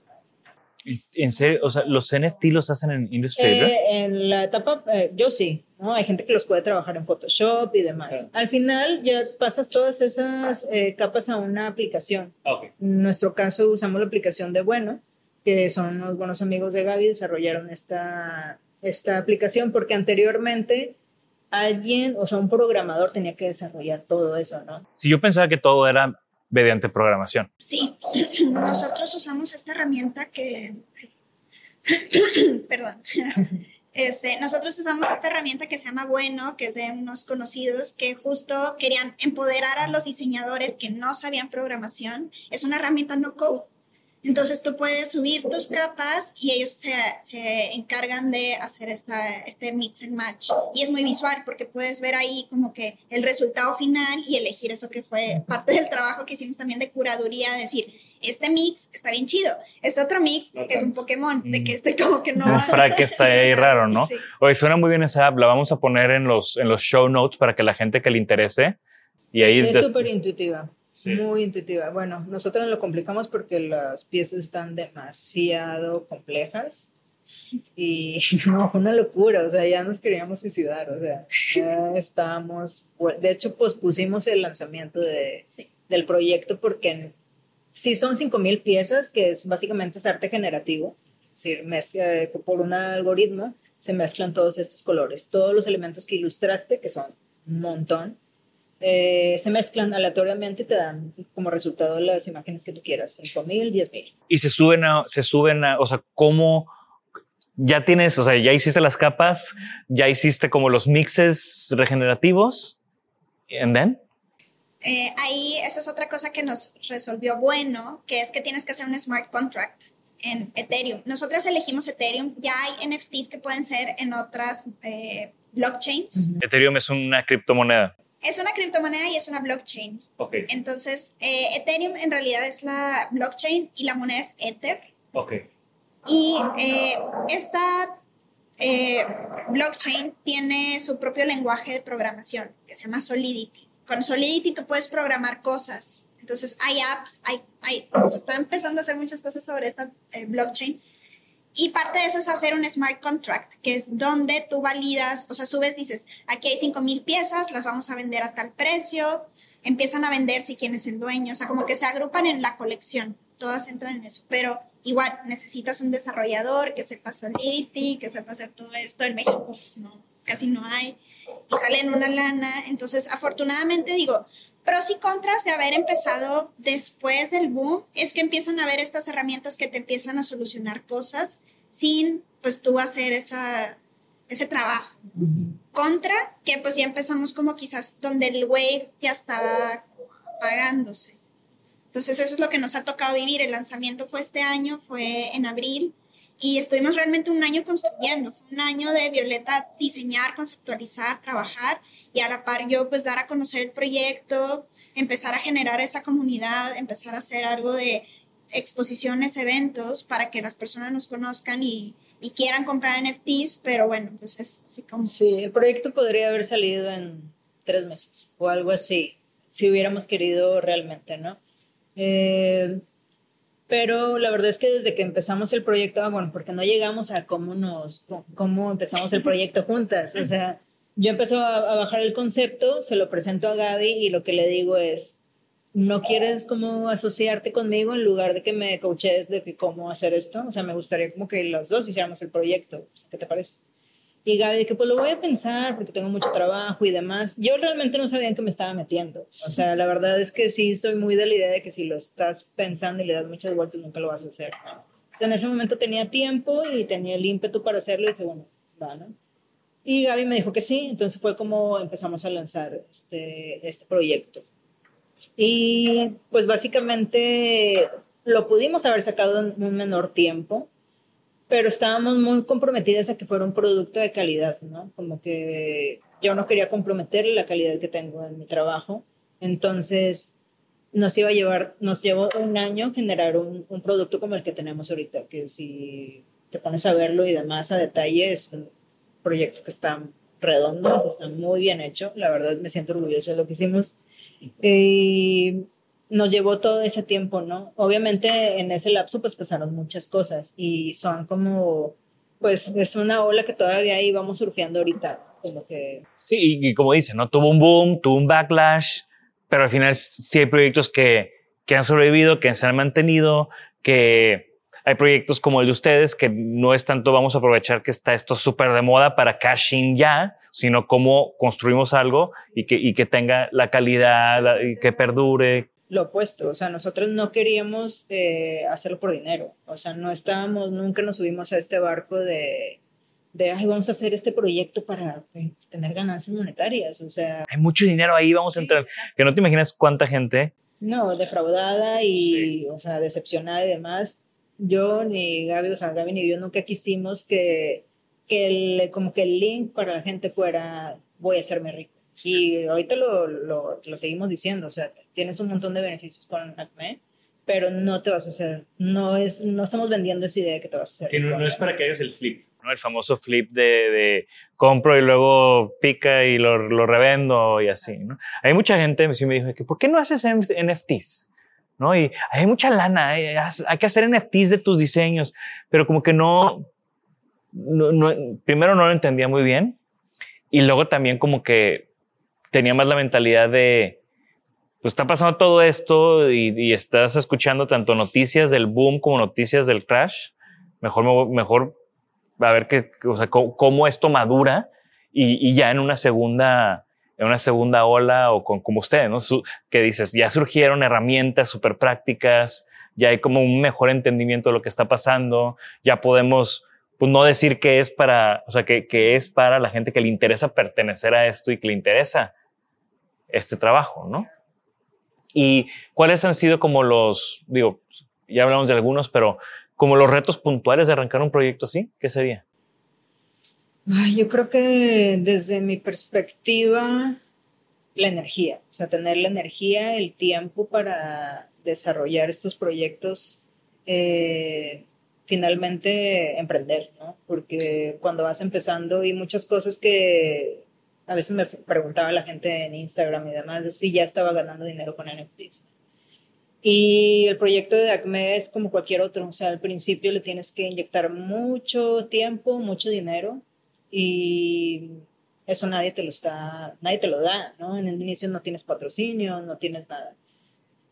¿En serio? O sea, ¿los NFT los hacen en Illustrator? Eh, en la etapa, eh, yo sí, ¿no? Hay gente que los puede trabajar en Photoshop y demás. Ah. Al final ya pasas todas esas eh, capas a una aplicación. Okay. En nuestro caso usamos la aplicación de Bueno, que son unos buenos amigos de Gaby, desarrollaron esta, esta aplicación porque anteriormente alguien, o sea, un programador tenía que desarrollar todo eso, ¿no? Si yo pensaba que todo era mediante programación. Sí, nosotros usamos esta herramienta que... [coughs] Perdón. Este, nosotros usamos esta herramienta que se llama Bueno, que es de unos conocidos que justo querían empoderar a los diseñadores que no sabían programación. Es una herramienta no code. Entonces tú puedes subir tus capas y ellos se, se, encargan de hacer esta, este mix and match. Y es muy visual porque puedes ver ahí como que el resultado final y elegir eso que fue parte del trabajo que hicimos también de curaduría, decir, este mix está bien chido, este otro mix es un Pokémon, de que este como que no... Un frac está ahí [laughs] raro, ¿no? Sí. Oye, suena muy bien esa app, la vamos a poner en los, en los show notes para que la gente que le interese y ahí... Es súper intuitiva. Muy intuitiva. Bueno, nosotros lo complicamos porque las piezas están demasiado complejas y [laughs] no, fue una locura, o sea, ya nos queríamos suicidar, o sea, ya estábamos, de hecho, pospusimos el lanzamiento de, del proyecto porque sí son 5.000 piezas, que es básicamente es arte generativo, es decir, mezcla, por un algoritmo se mezclan todos estos colores, todos los elementos que ilustraste, que son un montón, eh, se mezclan aleatoriamente y te dan como resultado las imágenes que tú quieras, 5.000, 10.000. Y se suben a, se suben a, o sea, ¿cómo ya tienes, o sea, ya hiciste las capas, ya hiciste como los mixes regenerativos? ¿And then? Eh, ahí esa es otra cosa que nos resolvió bueno, que es que tienes que hacer un smart contract en Ethereum. Nosotros elegimos Ethereum, ya hay NFTs que pueden ser en otras eh, blockchains. Ethereum es una criptomoneda. Es una criptomoneda y es una blockchain. Okay. Entonces, eh, Ethereum en realidad es la blockchain y la moneda es Ether. Okay. Y eh, esta eh, blockchain tiene su propio lenguaje de programación que se llama Solidity. Con Solidity tú puedes programar cosas. Entonces, hay apps, hay, hay, se está empezando a hacer muchas cosas sobre esta blockchain y parte de eso es hacer un smart contract, que es donde tú validas, o sea, subes, dices, aquí hay 5 piezas, las vamos a vender a tal precio, empiezan a vender si quién es el dueño, o sea, como que se agrupan en la colección, todas entran en eso, pero igual necesitas un desarrollador que sepa Solidity, que sepa hacer todo esto, en México pues no, casi no hay, y sale en una lana, entonces afortunadamente digo, pros y contras de haber empezado después del boom es que empiezan a haber estas herramientas que te empiezan a solucionar cosas sin pues tú hacer esa, ese trabajo. Contra, que pues ya empezamos como quizás donde el wave ya estaba pagándose. Entonces eso es lo que nos ha tocado vivir. El lanzamiento fue este año, fue en abril y estuvimos realmente un año construyendo. Fue un año de Violeta diseñar, conceptualizar, trabajar y a la par yo pues dar a conocer el proyecto, empezar a generar esa comunidad, empezar a hacer algo de exposiciones, eventos para que las personas nos conozcan y, y quieran comprar NFTs, pero bueno, pues es así como... Sí, el proyecto podría haber salido en tres meses o algo así, si hubiéramos querido realmente, ¿no? Eh, pero la verdad es que desde que empezamos el proyecto, ah, bueno, porque no llegamos a cómo nos, cómo empezamos el proyecto juntas. O sea, yo empecé a, bajar el concepto, se lo presento a Gaby y lo que le digo es, ¿no quieres como asociarte conmigo en lugar de que me coaches de que cómo hacer esto? O sea, me gustaría como que los dos hiciéramos el proyecto. ¿Qué te parece? Y Gaby que pues lo voy a pensar porque tengo mucho trabajo y demás. Yo realmente no sabía en qué me estaba metiendo. O sea, la verdad es que sí soy muy de la idea de que si lo estás pensando y le das muchas vueltas nunca lo vas a hacer. O sea, en ese momento tenía tiempo y tenía el ímpetu para hacerlo y dije, bueno, va, ¿no? Y Gaby me dijo que sí, entonces fue como empezamos a lanzar este, este proyecto. Y pues básicamente lo pudimos haber sacado en un menor tiempo, pero estábamos muy comprometidas a que fuera un producto de calidad, ¿no? Como que yo no quería comprometerle la calidad que tengo en mi trabajo. Entonces, nos iba a llevar, nos llevó un año generar un, un producto como el que tenemos ahorita, que si te pones a verlo y demás a detalle, es un proyecto que está redondo, está muy bien hecho. La verdad, me siento orgulloso de lo que hicimos. Y nos llevó todo ese tiempo, ¿no? Obviamente en ese lapso pues pasaron muchas cosas y son como, pues es una ola que todavía ahí vamos surfeando ahorita, como que... Sí, y, como dicen, ¿no? Tuvo un boom, tuvo un backlash, pero al final sí hay proyectos que, que han sobrevivido, que se han mantenido, que hay proyectos como el de ustedes que no es tanto vamos a aprovechar que está esto súper de moda para cashing ya, sino cómo construimos algo y que, y que tenga la calidad y que perdure. Lo opuesto, o sea, nosotros no queríamos eh, hacerlo por dinero, o sea, no estábamos, nunca nos subimos a este barco de, de, ay, vamos a hacer este proyecto para eh, tener ganancias monetarias, o sea... Hay mucho dinero ahí, vamos a entrar, que no te imaginas cuánta gente. No, defraudada y, o sea, decepcionada y demás. Yo ni Gaby, o sea, Gaby ni yo nunca quisimos que, que el, como que el link para la gente fuera, voy a hacerme rico. Y ahorita lo, lo, lo seguimos diciendo, o sea, tienes un montón de beneficios con Acme, pero no te vas a hacer, no, es, no estamos vendiendo esa idea de que te vas a hacer. no, no es para que hagas el flip. ¿no? El famoso flip de, de, compro y luego pica y lo, lo revendo y así. ¿no? Hay mucha gente que me dijo que ¿por qué no haces NFTs? ¿No? Y hay mucha lana, hay, hay que hacer NFTs de tus diseños, pero como que no, no, no, primero no lo entendía muy bien y luego también como que tenía más la mentalidad de, pues está pasando todo esto y, estás escuchando tanto noticias del boom como noticias del crash. Mejor, mejor a ver qué, o sea, cómo, esto madura y, ya en una segunda, en una segunda ola o con, como ustedes, ¿no? que dices, ya surgieron herramientas súper prácticas, ya hay como un mejor entendimiento de lo que está pasando, ya podemos pues no decir que es para, o sea, que, que es para la gente que le interesa pertenecer a esto y que le interesa este trabajo, ¿no? ¿Y cuáles han sido como los, digo, ya hablamos de algunos, pero como los retos puntuales de arrancar un proyecto así? ¿Qué sería? yo creo que desde mi perspectiva, la energía, o sea, tener la energía, el tiempo para desarrollar estos proyectos, eh, finalmente emprender, ¿no? Porque cuando vas empezando y muchas cosas que a veces me preguntaba la gente en Instagram y demás si ya estaba ganando dinero con NFTs. Y el proyecto de Acme es como cualquier otro, o sea, al principio le tienes que inyectar mucho tiempo, mucho dinero y eso nadie te lo está, nadie te lo da, ¿no? En el inicio no tienes patrocinio, no tienes nada.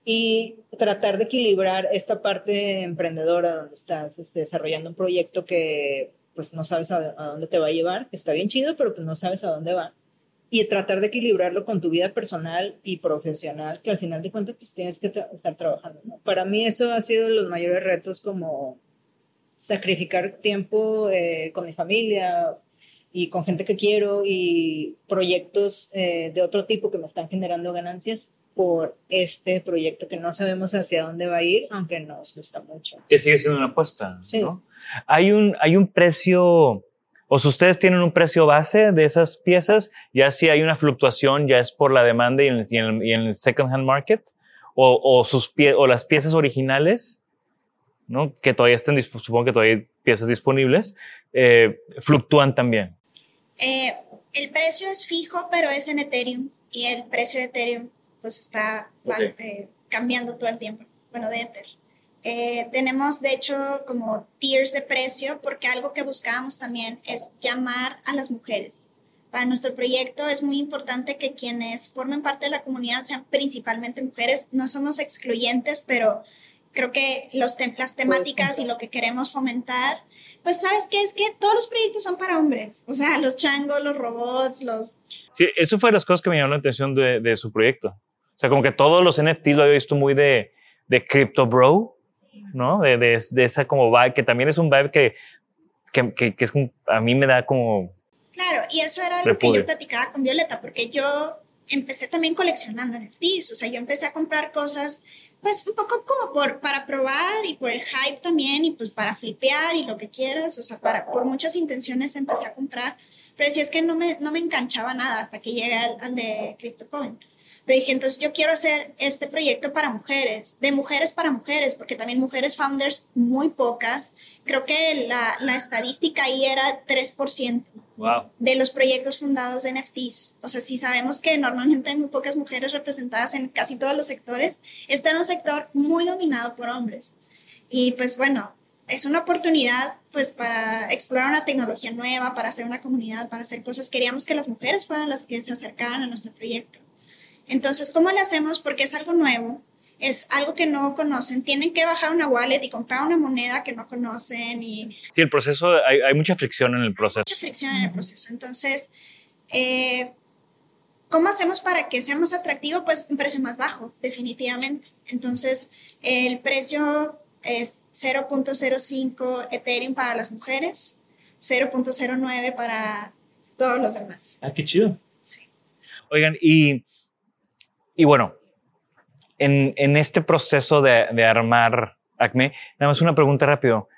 Y tratar de equilibrar esta parte emprendedora donde estás este, desarrollando un proyecto que pues no sabes a, a, dónde te va a llevar, está bien chido, pero pues no sabes a dónde va y tratar de equilibrarlo con tu vida personal y profesional, que al final de cuentas pues tienes que estar trabajando. ¿no? Para mí eso ha sido los mayores retos como sacrificar tiempo eh, con mi familia y con gente que quiero y proyectos eh, de otro tipo que me están generando ganancias por este proyecto que no sabemos hacia dónde va a ir, aunque nos gusta mucho. Que sigue siendo una apuesta. Sí. ¿no? Hay, un, hay un precio o si ustedes tienen un precio base de esas piezas, ya si hay una fluctuación, ya es por la demanda y en el, y en el, second hand market, o, o sus pie, o las piezas originales, ¿no? que todavía estén, supongo que todavía hay piezas disponibles, eh, fluctúan también. Eh, el precio es fijo, pero es en Ethereum y el precio de Ethereum pues está eh, cambiando todo el tiempo. Bueno, de Ether. Eh, tenemos, de hecho, como tiers de precio, porque algo que buscábamos también es llamar a las mujeres. Para nuestro proyecto es muy importante que quienes formen parte de la comunidad sean principalmente mujeres. No somos excluyentes, pero creo que los las temáticas y lo que queremos fomentar, pues sabes qué es que todos los proyectos son para hombres. O sea, los changos, los robots, los... Sí, eso fue de las cosas que me llamó la atención de, de su proyecto. O sea, como que todos los NFTs lo he visto muy de, de Crypto Bro, ¿no? De, de, de, esa como vibe, que también es un vibe que, que, que, que es a mí me da como... Claro, y eso era lo que yo platicaba con Violeta, porque yo empecé también coleccionando NFTs, o sea, yo empecé a comprar cosas, pues un poco como por, para probar y por el hype también, y pues para flipear y lo que quieras, o sea, para, por muchas intenciones empecé a comprar, pero si es que no me, no me enganchaba nada hasta que llegué al, al de CryptoCoin. Pero dije, entonces yo quiero hacer este proyecto para mujeres, de mujeres para mujeres, porque también mujeres founders muy pocas. Creo que la, la estadística ahí era 3% wow. de los proyectos fundados de NFTs. O sea, si sabemos que normalmente hay muy pocas mujeres representadas en casi todos los sectores, está en un sector muy dominado por hombres. Y pues bueno, es una oportunidad pues para explorar una tecnología nueva, para hacer una comunidad, para hacer cosas. Queríamos que las mujeres fueran las que se acercaran a nuestro proyecto. Entonces, ¿cómo lo hacemos? Porque es algo nuevo, es algo que no conocen. Tienen que bajar una wallet y comprar una moneda que no conocen. Y... Sí, el proceso, hay, mucha fricción en el proceso. Mucha fricción en el proceso. Entonces, eh, ¿Cómo hacemos para que sea más atractivo? Pues un precio más bajo, definitivamente. Entonces, el precio es 0.05 Ethereum para las mujeres, 0.09 para todos los demás. Ah, qué chido. Sí. Oigan, y, y bueno, en, en este proceso de, de, armar Acme, nada más una pregunta rápido.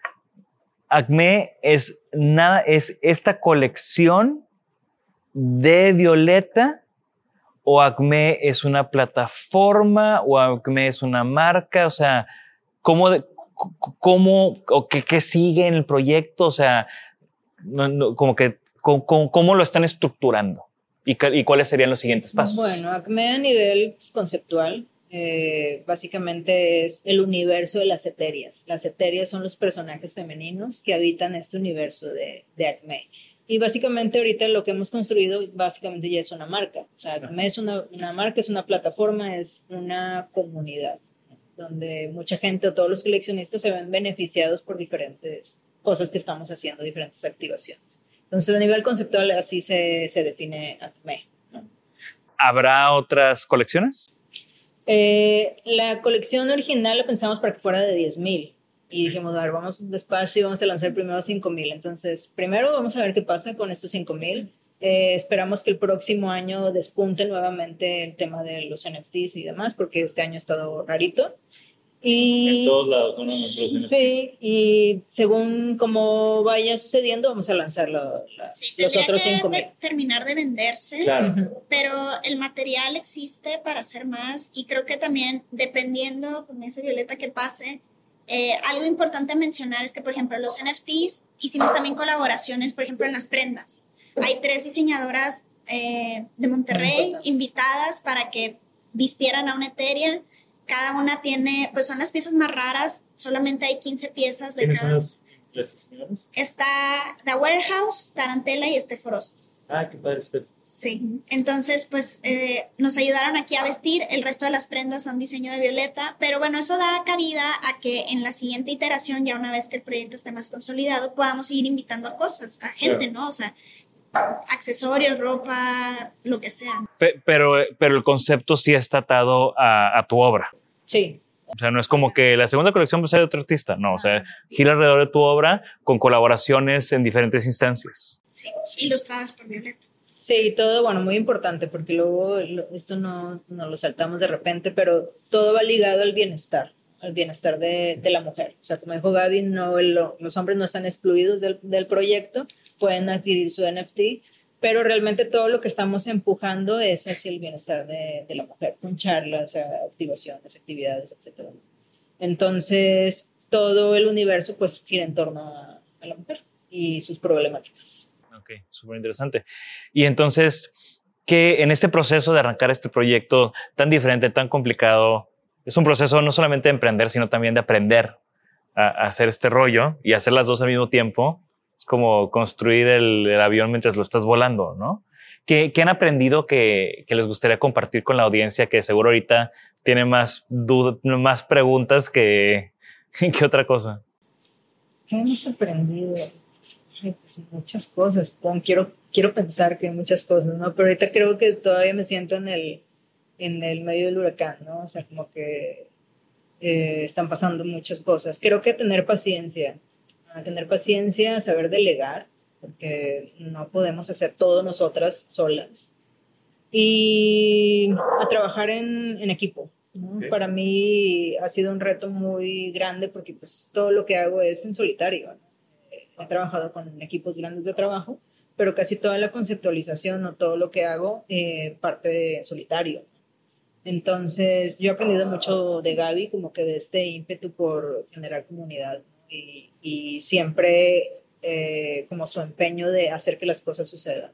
Acme es nada, es esta colección de Violeta o Acme es una plataforma o Acme es una marca, o sea, ¿cómo, cómo o qué, qué sigue en el proyecto? O sea, como que, ¿cómo, cómo, lo están estructurando? ¿Y, ¿Y, cuáles serían los siguientes pasos? Bueno, Acme a nivel pues, conceptual, eh, básicamente es el universo de las eterias. Las eterias son los personajes femeninos que habitan este universo de, de Acme. Y básicamente ahorita lo que hemos construido básicamente ya es una marca. O sea, Acme es una, una marca, es una plataforma, es una comunidad donde mucha gente o todos los coleccionistas se ven beneficiados por diferentes cosas que estamos haciendo, diferentes activaciones. Entonces, a nivel conceptual, así se, se define Acme. ¿no? ¿Habrá otras colecciones? Eh, la colección original la pensamos para que fuera de 10.000 y dijimos, a ver, vamos despacio y vamos a lanzar primero 5.000. Entonces, primero vamos a ver qué pasa con estos 5.000. Eh, esperamos que el próximo año despunte nuevamente el tema de los NFTs y demás, porque este año ha estado rarito. Y, en todos lados, no, no, no Sí, y según como vaya sucediendo, vamos a lanzar lo, la, sí, los otros que 5 mil. terminar de venderse, Claro. pero el material existe para hacer más y creo que también dependiendo con esa violeta que pase, eh, algo importante mencionar es que, por ejemplo, los NFTs hicimos también colaboraciones, por ejemplo, en las prendas. Hay tres diseñadoras eh, de Monterrey invitadas para que vistieran a una Ethereum. Cada una tiene, pues son las piezas más raras, solamente hay 15 piezas de ¿Quiénes cada. son las, diseñadoras? Está The Warehouse, Tarantella y Esteforosky. Ah, qué padre, Steph. Sí, entonces pues eh, nos ayudaron aquí a vestir, el resto de las prendas son diseño de Violeta, pero bueno, eso da cabida a que en la siguiente iteración, ya una vez que el proyecto esté más consolidado, podamos seguir invitando a cosas, a gente, ¿no? O sea, accesorios, ropa, lo que sea. Pe- Pero, pero el concepto sí está atado a, a tu obra. Sí, O sea, no es como que la segunda colección va a ser de otro artista. No, o sea, gira alrededor de tu obra con colaboraciones en diferentes instancias. Sí, ilustradas por Violeta. Sí, todo, bueno, muy importante, porque luego lo- esto no, no lo saltamos de repente, pero todo va ligado al bienestar, al bienestar de, de la mujer. O sea, como dijo Gaby, no, lo- los hombres no están excluidos del, del proyecto, pueden adquirir su NFT, pero realmente todo lo que estamos empujando es hacia el bienestar de, de la mujer, con charlas, eh, activaciones, actividades, etc. Entonces, todo el universo pues gira en torno a, a la mujer y sus problemáticas. Ok, súper interesante. Y entonces, que en este proceso de arrancar este proyecto tan diferente, tan complicado, es un proceso no solamente de emprender, sino también de aprender a, a hacer este rollo y hacer las dos al mismo tiempo. Es como construir el, el avión mientras lo estás volando, ¿no? ¿Qué, qué han aprendido que, que, les gustaría compartir con la audiencia que seguro ahorita tiene más dudas, más preguntas que, [laughs] que otra cosa? ¿Qué hemos aprendido? Pues muchas cosas. Bueno, quiero, quiero pensar que muchas cosas, ¿no? Pero ahorita creo que todavía me siento en el, en el medio del huracán, ¿no? O sea, como que eh, están pasando muchas cosas. Creo que tener paciencia, a tener paciencia, saber delegar, porque no podemos hacer todo nosotras solas. Y a trabajar en, en equipo. ¿no? Okay. Para mí ha sido un reto muy grande porque pues todo lo que hago es en solitario. ¿no? He trabajado con equipos grandes de trabajo, pero casi toda la conceptualización o todo lo que hago eh, parte de solitario. Entonces, yo he aprendido mucho de Gaby, como que de este ímpetu por generar comunidad y, y, siempre eh, como su empeño de hacer que las cosas sucedan.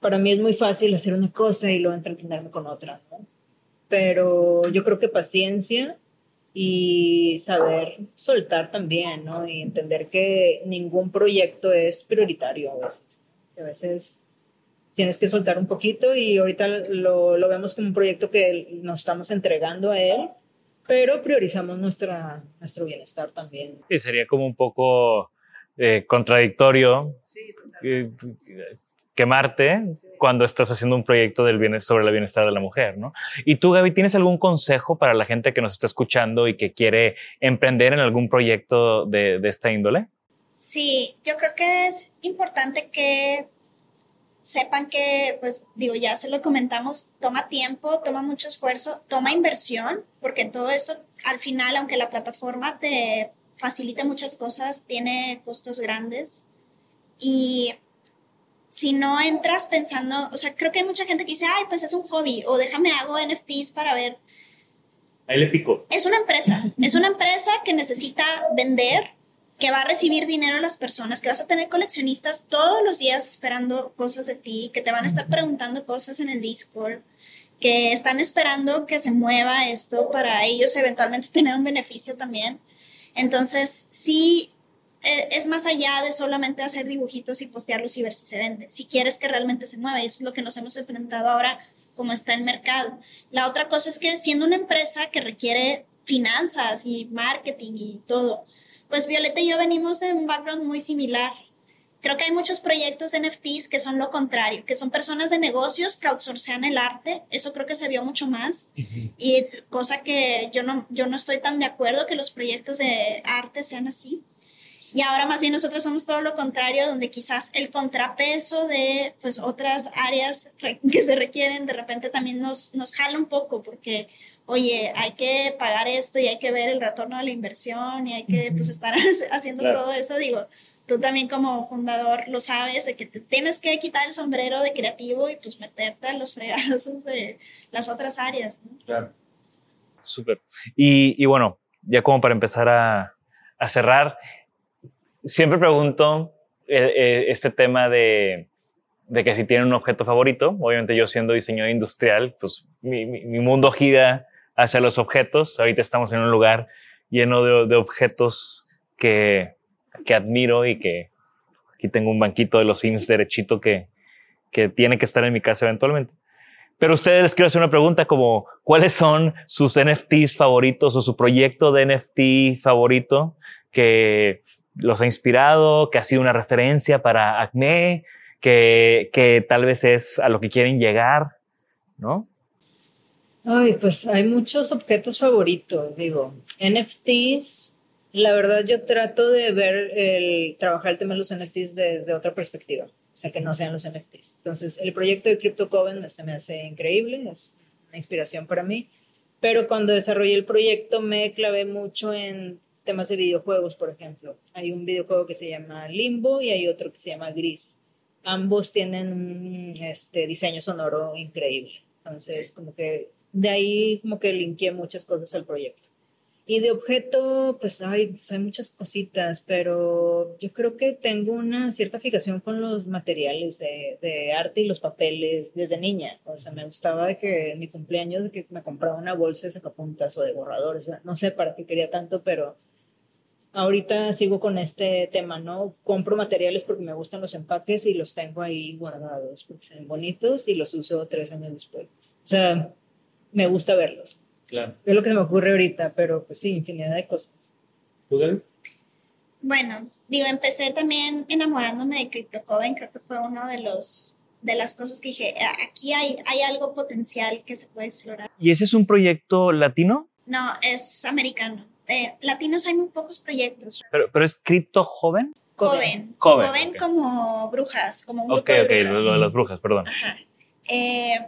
Para mí es muy fácil hacer una cosa y luego entretenerme con otra, ¿no? pero yo creo que paciencia y saber soltar también, ¿no? Y entender que ningún proyecto es prioritario a veces. A veces tienes que soltar un poquito y ahorita lo, lo vemos como un proyecto que nos estamos entregando a él, pero priorizamos nuestra, nuestro bienestar también. Y sería como un poco eh, contradictorio. Sí, eh, quemarte cuando estás haciendo un proyecto del bienestar, sobre el bienestar de la mujer, ¿no? Y tú, Gaby, ¿tienes algún consejo para la gente que nos está escuchando y que quiere emprender en algún proyecto de, de esta índole? Sí, yo creo que es importante que sepan que, pues digo, ya se lo comentamos, toma tiempo, toma mucho esfuerzo, toma inversión, porque todo esto al final, aunque la plataforma te facilite muchas cosas, tiene costos grandes. Y si no entras pensando, o sea, creo que hay mucha gente que dice, ay, pues es un hobby, o déjame hago NFTs para ver. Ahí le pico. Es una empresa, es una empresa que necesita vender que va a recibir dinero a las personas, que vas a tener coleccionistas todos los días esperando cosas de ti, que te van a estar preguntando cosas en el Discord, que están esperando que se mueva esto para ellos eventualmente [laughs] tener un beneficio también. Entonces, sí, e, es más allá de solamente hacer dibujitos y postearlos y ver si se vende. Si quieres que realmente se mueva, y eso es lo que nos hemos enfrentado ahora como está el mercado. La otra cosa es que siendo una empresa que requiere finanzas y marketing y todo, pues Violeta y yo venimos de un background muy similar. Creo que hay muchos proyectos de NFTs que son lo contrario, que son personas de negocios que outsourcean el arte. Eso creo que se vio mucho más. Y cosa que yo no, yo no estoy tan de acuerdo que los proyectos de arte sean así. Y ahora más bien nosotros somos todo lo contrario, donde quizás el contrapeso de pues otras áreas [laughs] que se requieren de repente también nos, nos jala un poco, porque oye, hay que pagar esto y hay que ver el retorno de la inversión y hay que pues estar [laughs] haciendo todo eso, digo, tú también como fundador lo sabes, de que te tienes que quitar el sombrero de creativo y pues meterte en los fregazos de las otras áreas. Claro. Súper. Y, y, bueno, ya como para empezar a, a cerrar, siempre pregunto eh, eh, este tema de, de, que si tienen un objeto favorito, obviamente yo siendo diseñador industrial, pues mi, mi, mi mundo gira hacia los objetos. Ahorita estamos en un lugar lleno de, objetos que, que, admiro y que aquí tengo un banquito de los Sims derechito que, que tiene que estar en mi casa eventualmente. Pero ustedes les quiero hacer una pregunta como, ¿cuáles son sus NFTs favoritos o su proyecto de NFT favorito que los ha inspirado, que ha sido una referencia para Acme, que, que tal vez es a lo que quieren llegar, ¿no? Ay, pues hay muchos objetos favoritos, digo, NFTs, la verdad yo trato de ver el trabajar el tema de los NFTs desde otra perspectiva, o sea, que no sean los NFTs. Entonces, el proyecto de Crypto Coven se me hace increíble, es una inspiración para mí, pero cuando desarrollé el proyecto me clavé mucho en temas de videojuegos, por ejemplo. Hay un videojuego que se llama Limbo y hay otro que se llama Gris. Ambos tienen un este, diseño sonoro increíble. Entonces, como que de ahí como que linkeé muchas cosas al proyecto. Y de objeto, pues hay, pues hay muchas cositas, pero yo creo que tengo una cierta fijación con los materiales de, de, arte y los papeles desde niña. O sea, me gustaba de que en mi cumpleaños que me compraba una bolsa de sacapuntas o de borradores. No sé para qué quería tanto, pero ahorita sigo con este tema, ¿no? Compro materiales porque me gustan los empaques y los tengo ahí guardados porque son bonitos y los uso tres años después. O sea, me gusta verlos. Claro. Es lo que se me ocurre ahorita, pero pues sí, infinidad de cosas. ¿Tú, Bueno, digo, empecé también enamorándome de CryptoCoven, creo que fue uno de los de las cosas que dije, ah, aquí hay, hay algo potencial que se puede explorar. ¿Y ese es un proyecto latino? No, es americano. De latinos hay muy pocos proyectos. ¿Pero, pero es cripto joven? Coven. Coven, como brujas, como un grupo Ok, ok, lo de las brujas, perdón. Ajá. Eh,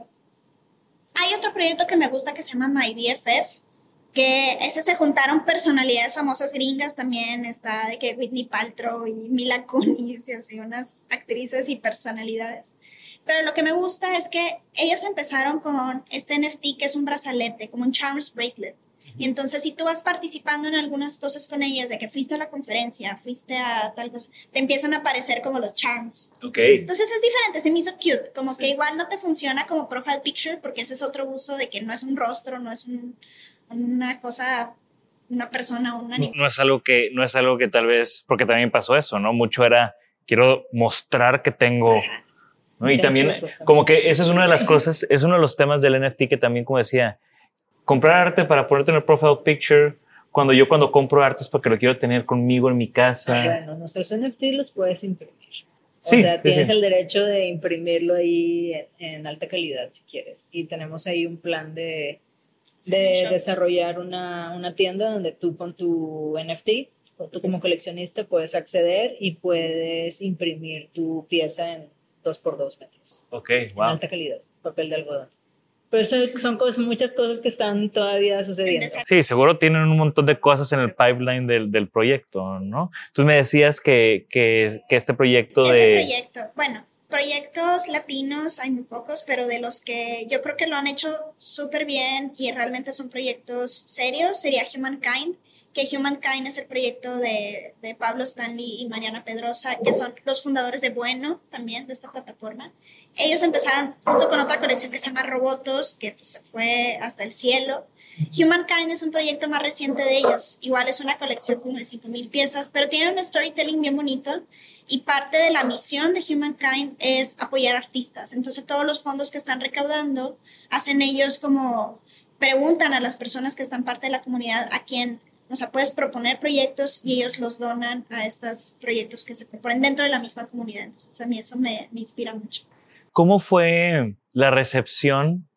hay otro proyecto que me gusta que se llama My BFF, que ese se juntaron personalidades famosas gringas también, está de que Whitney Paltrow y Mila Kunis y así unas actrices y personalidades. Pero lo que me gusta es que ellas empezaron con este NFT que es un brazalete, como un Charms Bracelet. Y entonces si tú vas participando en algunas cosas con ellas, de que fuiste a la conferencia, fuiste a tal cosa, te empiezan a aparecer como los charms. Ok. Entonces es diferente, se me hizo cute, como que igual no te funciona como profile picture porque ese es otro uso de que no es un rostro, no es una cosa una persona, un animal. No, es algo que no es algo que tal vez porque también pasó eso, ¿no? Mucho era quiero mostrar que tengo ¿no? Y también, como que esa es una de las cosas, es uno de los temas del NFT que también, como decía, comprar arte para ponerte en el profile picture. Cuando yo cuando compro arte es porque lo quiero tener conmigo en mi casa. Bueno, nuestros NFT los puedes imprimir. O sea, tienes el derecho de imprimirlo ahí en, alta calidad si quieres. Y tenemos ahí un plan de, de desarrollar una, una, tienda donde tú con tu NFT, o tú como coleccionista puedes acceder y puedes imprimir tu pieza en 2x2 metros. Ok, wow. En alta calidad, papel de algodón. Pues son cosas, muchas cosas que están todavía sucediendo. Sí, seguro tienen un montón de cosas en el pipeline del, del proyecto, ¿no? Tú me decías que, que, que este proyecto de... Este proyecto, bueno, proyectos latinos hay muy pocos, pero de los que yo creo que lo han hecho súper bien y realmente son proyectos serios, sería Humankind que Humankind es el proyecto de, de, Pablo Stanley y Mariana Pedrosa, que son los fundadores de Bueno también, de esta plataforma. Ellos empezaron justo con otra colección que se llama Robotos, que pues, se fue hasta el cielo. Humankind es un proyecto más reciente de ellos. Igual es una colección como de 5.000 piezas, pero tiene un storytelling bien bonito. Y parte de la misión de Humankind es apoyar artistas. Entonces todos los fondos que están recaudando hacen ellos como preguntan a las personas que están parte de la comunidad a quién o sea, puedes proponer proyectos y ellos los donan a estos proyectos que se proponen dentro de la misma comunidad. Entonces, a mí eso me, inspira mucho. ¿Cómo fue la recepción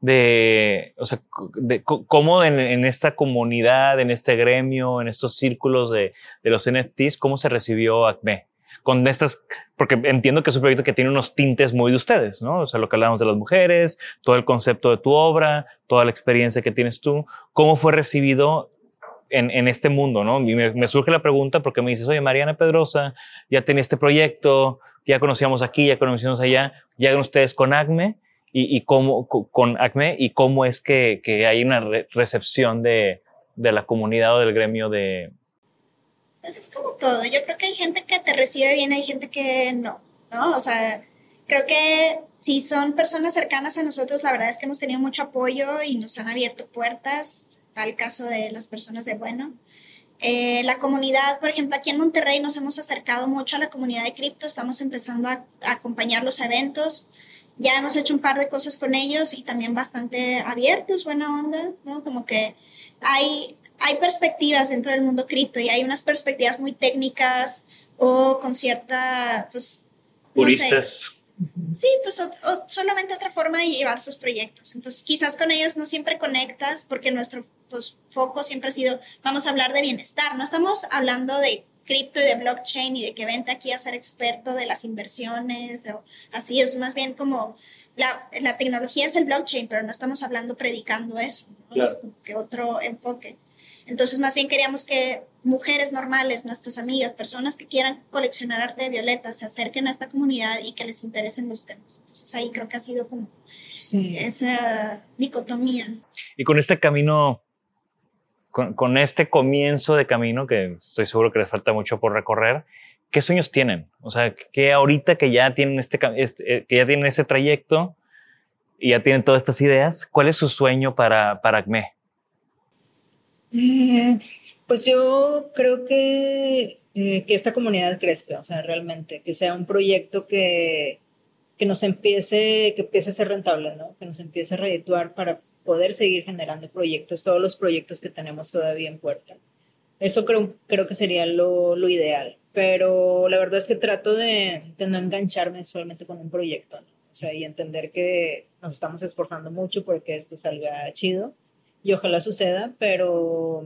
de, o sea, de cómo en, esta comunidad, en este gremio, en estos círculos de, de los NFTs, cómo se recibió ACME? Con estas, porque entiendo que es un proyecto que tiene unos tintes muy de ustedes, ¿no? O sea, lo que hablamos de las mujeres, todo el concepto de tu obra, toda la experiencia que tienes tú. ¿Cómo fue recibido en, en, este mundo, ¿no? Y me, surge la pregunta porque me dices, oye, Mariana Pedrosa, ya tenía este proyecto, ya conocíamos aquí, ya conocíamos allá, llegan ustedes con ACME y, y cómo, con ACME y cómo es que, que hay una recepción de, de, la comunidad o del gremio de... Pues es como todo, yo creo que hay gente que te recibe bien, hay gente que no, ¿no? O sea, creo que si son personas cercanas a nosotros, la verdad es que hemos tenido mucho apoyo y nos han abierto puertas tal caso de las personas de bueno. Eh, la comunidad, por ejemplo, aquí en Monterrey nos hemos acercado mucho a la comunidad de cripto, estamos empezando a, acompañar los eventos, ya hemos hecho un par de cosas con ellos y también bastante abiertos, buena onda, ¿no? Como que hay, hay perspectivas dentro del mundo cripto y hay unas perspectivas muy técnicas o con cierta, pues... Puristas. Sí, pues solamente otra forma de llevar sus proyectos. Entonces, quizás con ellos no siempre conectas porque nuestro pues, foco siempre ha sido, vamos a hablar de bienestar. No estamos hablando de cripto y de blockchain y de que vente aquí a ser experto de las inversiones o así. Es más bien como la, la tecnología es el blockchain, pero no estamos hablando predicando eso. Es que otro enfoque. Entonces, más bien queríamos que mujeres normales, nuestras amigas, personas que quieran coleccionar arte de violeta, se acerquen a esta comunidad y que les interesen los temas. Entonces, ahí creo que ha sido como esa dicotomía. Y con este camino, con, este comienzo de camino, que estoy seguro que les falta mucho por recorrer, ¿qué sueños tienen? O sea, que ahorita que ya tienen este, este, eh, que ya tienen este trayecto y ya tienen todas estas ideas, ¿cuál es su sueño para, para ACME? Eh, pues yo creo que, eh, que esta comunidad crezca, o sea, realmente, que sea un proyecto que, que nos empiece, que empiece a ser rentable, ¿no? Que nos empiece a redituar para poder seguir generando proyectos, todos los proyectos que tenemos todavía en puerta. Eso creo, creo que sería lo, lo ideal, pero la verdad es que trato de, de no engancharme solamente con un proyecto, ¿no? O sea, y entender que nos estamos esforzando mucho porque esto salga chido y ojalá suceda, pero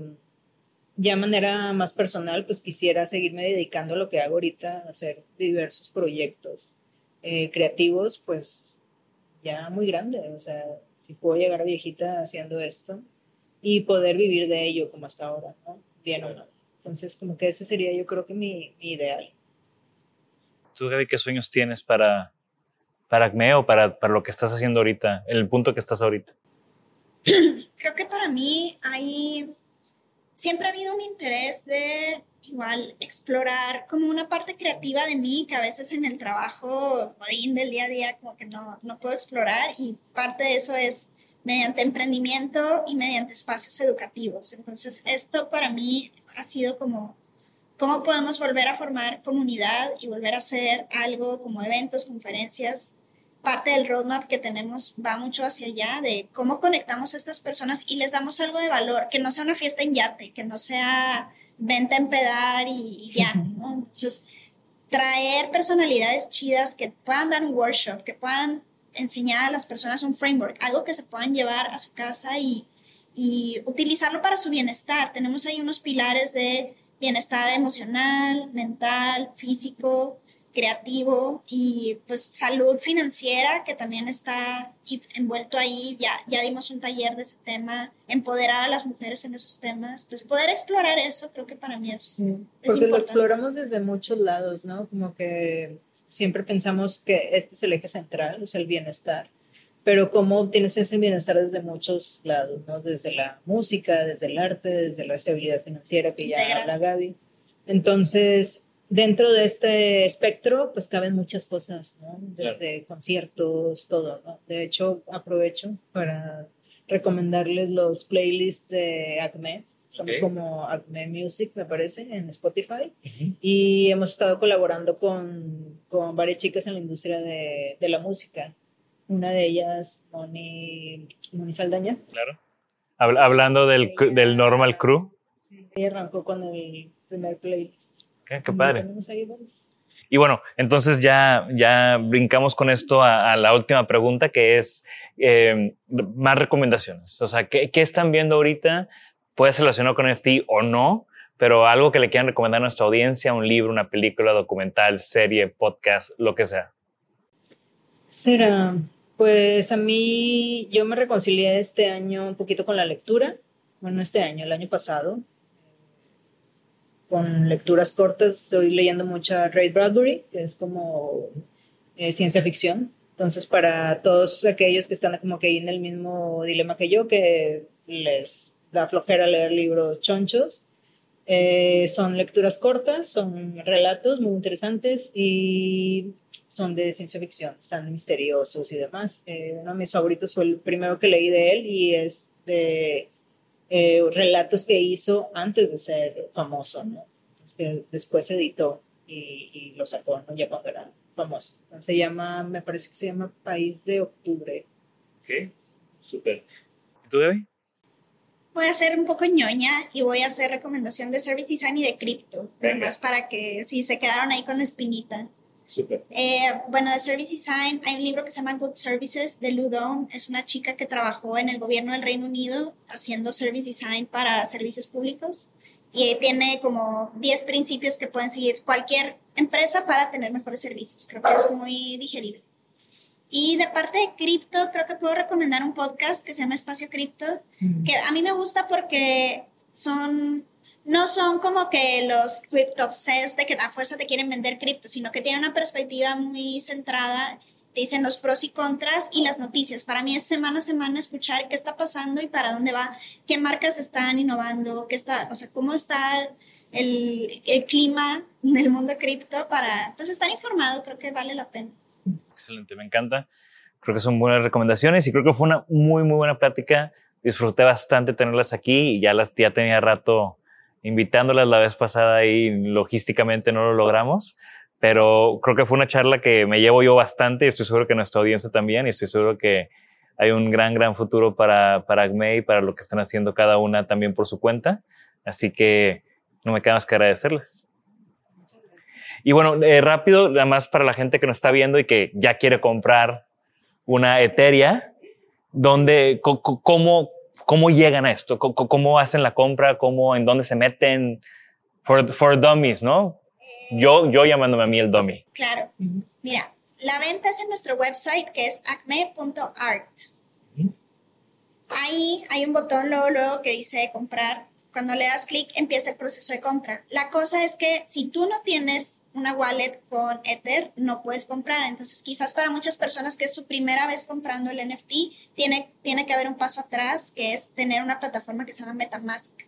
ya de manera más personal, pues quisiera seguirme dedicando a lo que hago ahorita, hacer diversos proyectos eh, creativos, pues ya muy grande, o sea, si puedo llegar a viejita haciendo esto y poder vivir de ello como hasta ahora, ¿no? Bien o no. Entonces, como que ese sería yo creo que mi, mi ideal. ¿Tú, Gaby, qué sueños tienes para, para ACME o para, para lo que estás haciendo ahorita, el punto que estás ahorita? Creo que para mí hay, siempre ha habido un interés de igual explorar como una parte creativa de mí que a veces en el trabajo del día a día como que no, no puedo explorar y parte de eso es mediante emprendimiento y mediante espacios educativos. Entonces esto para mí ha sido como cómo podemos volver a formar comunidad y volver a hacer algo como eventos, conferencias parte del roadmap que tenemos va mucho hacia allá de cómo conectamos a estas personas y les damos algo de valor, que no sea una fiesta en yate, que no sea venta en pedar y, ya, [laughs] ¿no? Entonces, traer personalidades chidas que puedan dar un workshop, que puedan enseñar a las personas un framework, algo que se puedan llevar a su casa y, y utilizarlo para su bienestar. Tenemos ahí unos pilares de bienestar emocional, mental, físico, creativo y pues salud financiera que también está envuelto ahí. Ya, ya dimos un taller de ese tema, empoderar a las mujeres en esos temas, pues poder explorar eso creo que para mí es... Sí, porque lo exploramos desde muchos lados, ¿no? Como que siempre pensamos que este es el eje central, o sea, el bienestar. Pero cómo obtienes ese bienestar desde muchos lados, ¿no? Desde la música, desde el arte, desde la estabilidad financiera que ya habla Gaby. Entonces, dentro de este espectro, pues caben muchas cosas, ¿no? Desde conciertos, todo, ¿no? De hecho, aprovecho para recomendarles los playlists de Acme. Estamos como Acme Music, me parece, en Spotify. Y hemos estado colaborando con, con, varias chicas en la industria de, de la música. Una de ellas, Moni, Moni Saldaña. Claro. Hablando del, del Normal Crew. Ella arrancó con el primer playlist. Qué, padre. Y bueno, entonces ya, ya brincamos con esto a, la última pregunta, que es eh, más recomendaciones. O sea, ¿qué, ¿qué, están viendo ahorita? Puede ser relacionado con NFT o no, pero algo que le quieran recomendar a nuestra audiencia, un libro, una película, documental, serie, podcast, lo que sea. Será, pues a mí yo me reconcilié este año un poquito con la lectura. Bueno, este año, el año pasado con lecturas cortas. Estoy leyendo mucho a Ray Bradbury, que es como eh, ciencia ficción. Entonces, para todos aquellos que están como que ahí en el mismo dilema que yo, que les da flojera leer libros chonchos, eh, son lecturas cortas, son relatos muy interesantes y son de ciencia ficción, están misteriosos y demás. Eh, uno de mis favoritos fue el primero que leí de él y es de eh, relatos que hizo antes de ser famoso, ¿no? que después editó y, y lo sacó, ¿no? Ya cuando era famoso. se llama, me parece que se llama País de Octubre. Ok, súper. ¿Tú, Debbie? Voy a ser un poco ñoña y voy a hacer recomendación de Service Design y de cripto, más para que si se quedaron ahí con la espinita. Eh, bueno, de Service Design hay un libro que se llama Good Services de Ludon. Es una chica que trabajó en el gobierno del Reino Unido haciendo Service Design para servicios públicos y tiene como 10 principios que pueden seguir cualquier empresa para tener mejores servicios. Creo que es muy digerible. Y de parte de cripto, creo que puedo recomendar un podcast que se llama Espacio Cripto, que a mí me gusta porque son no son como que los crypto obsessed de que a fuerza te quieren vender cripto, sino que tienen una perspectiva muy centrada, te dicen los pros y contras y las noticias. Para mí es semana a semana escuchar qué está pasando y para dónde va, qué marcas están innovando, qué está, o sea, cómo está el, el clima del mundo cripto para pues estar informado, creo que vale la pena. Excelente, me encanta. Creo que son buenas recomendaciones y creo que fue una muy, muy buena plática. Disfruté bastante tenerlas aquí y ya las ya tenía rato invitándolas la vez pasada y logísticamente no lo logramos, pero creo que fue una charla que me llevo yo bastante y estoy seguro que nuestra audiencia también y estoy seguro que hay un gran, gran futuro para, para ACME y para lo que están haciendo cada una también por su cuenta. Así que no me queda más que agradecerles. Y bueno, eh, rápido, nada más para la gente que nos está viendo y que ya quiere comprar una Eteria, donde, ¿cómo, ¿Cómo llegan a esto? ¿Cómo, hacen la compra? ¿Cómo, ¿En dónde se meten? For, for dummies, ¿no? Yo, yo llamándome a mí el dummy. Claro. Mira, la venta es en nuestro website que es acme.art. Ahí hay un botón luego, luego que dice comprar cuando le das clic empieza el proceso de compra. La cosa es que si tú no tienes una wallet con Ether, no puedes comprar. Entonces, quizás para muchas personas que es su primera vez comprando el NFT, tiene, tiene que haber un paso atrás, que es tener una plataforma que se llama Metamask.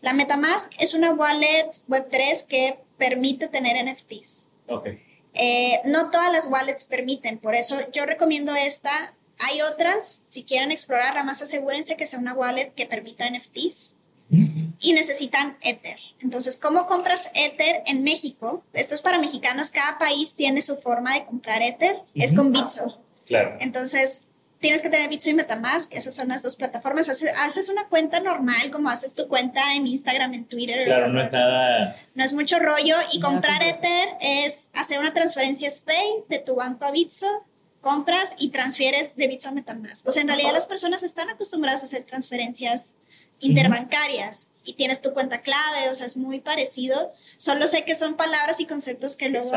La Metamask es una wallet Web3 que permite tener NFTs. Okay. Eh, no todas las wallets permiten, por eso yo recomiendo esta. Hay otras, si quieren explorarla más asegúrense que sea una wallet que permita NFTs y necesitan Ether. Entonces, ¿cómo compras Ether en México? Esto es para mexicanos, cada país tiene su forma de comprar Ether, es con Bitso. Claro. Entonces, tienes que tener Bitso y Metamask, esas son las dos plataformas. Haces, una cuenta normal, como haces tu cuenta en Instagram, en Twitter. Claro, no es nada. No es mucho rollo. Y comprar Ether es hacer una transferencia SPAY de tu banco a Bitso, compras y transfieres de Bitso a Metamask. O sea, en realidad las personas están acostumbradas a hacer transferencias interbancarias y tienes tu cuenta clave, o sea, es muy parecido. Solo sé que son palabras y conceptos que luego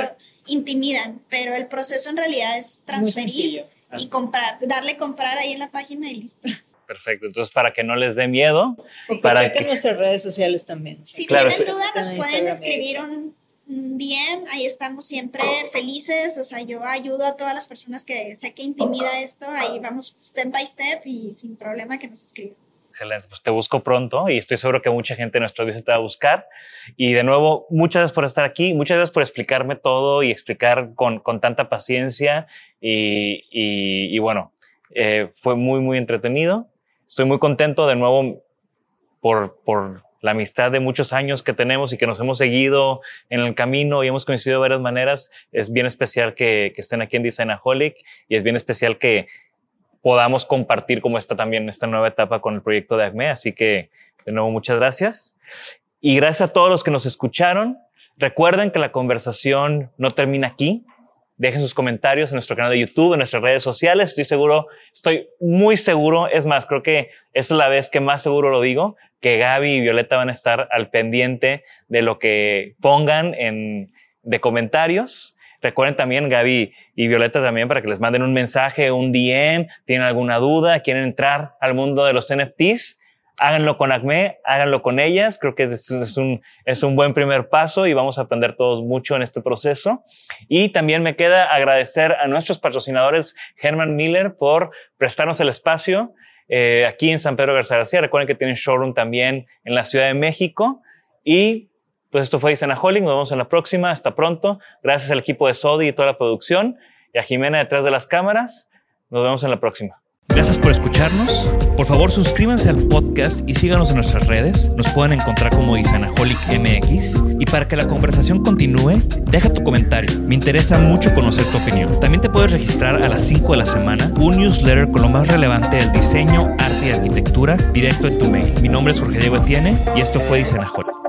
intimidan, pero el proceso en realidad es transferir y comprar, darle comprar ahí en la página y listo. Perfecto, entonces para que no les dé miedo, para que nuestras redes sociales también. Si tienen duda nos pueden escribir un, DM, ahí estamos siempre felices, o sea, yo ayudo a todas las personas que sé que intimida esto, ahí vamos step by step y sin problema que nos escriban. Excelente, pues te busco pronto y estoy seguro que mucha gente en nuestro día te va a buscar. Y de nuevo, muchas gracias por estar aquí, muchas gracias por explicarme todo y explicar con, con tanta paciencia. Y, y, bueno, eh, fue muy, muy entretenido. Estoy muy contento de nuevo por, por la amistad de muchos años que tenemos y que nos hemos seguido en el camino y hemos coincidido de varias maneras. Es bien especial que, que estén aquí en Designaholic y es bien especial que podamos compartir como está también esta nueva etapa con el proyecto de ACME. Así que, de nuevo, muchas gracias. Y gracias a todos los que nos escucharon. Recuerden que la conversación no termina aquí. Dejen sus comentarios en nuestro canal de YouTube, en nuestras redes sociales. Estoy seguro, estoy muy seguro. Es más, creo que es la vez que más seguro lo digo, que Gaby y Violeta van a estar al pendiente de lo que pongan en, de comentarios. Recuerden también, Gaby y Violeta también, para que les manden un mensaje, un DM, tienen alguna duda, quieren entrar al mundo de los NFTs, háganlo con ACME, háganlo con ellas. Creo que es, un, es un buen primer paso y vamos a aprender todos mucho en este proceso. Y también me queda agradecer a nuestros patrocinadores, Herman Miller, por prestarnos el espacio. Eh, aquí en San Pedro Garza García. Recuerden que tienen showroom también en la Ciudad de México. Y pues esto fue Isanaholic, nos vemos en la próxima, hasta pronto. Gracias al equipo de Sodi y toda la producción y a Jimena detrás de las cámaras. Nos vemos en la próxima. Gracias por escucharnos. Por favor, suscríbanse al podcast y síganos en nuestras redes. Nos pueden encontrar como Isanaholic MX. Y para que la conversación continúe, deja tu comentario. Me interesa mucho conocer tu opinión. También te puedes registrar a las 5 de la semana un newsletter con lo más relevante del diseño, arte y arquitectura directo en tu mail. Mi nombre es Jorge Diego Etienne y esto fue Isanaholic.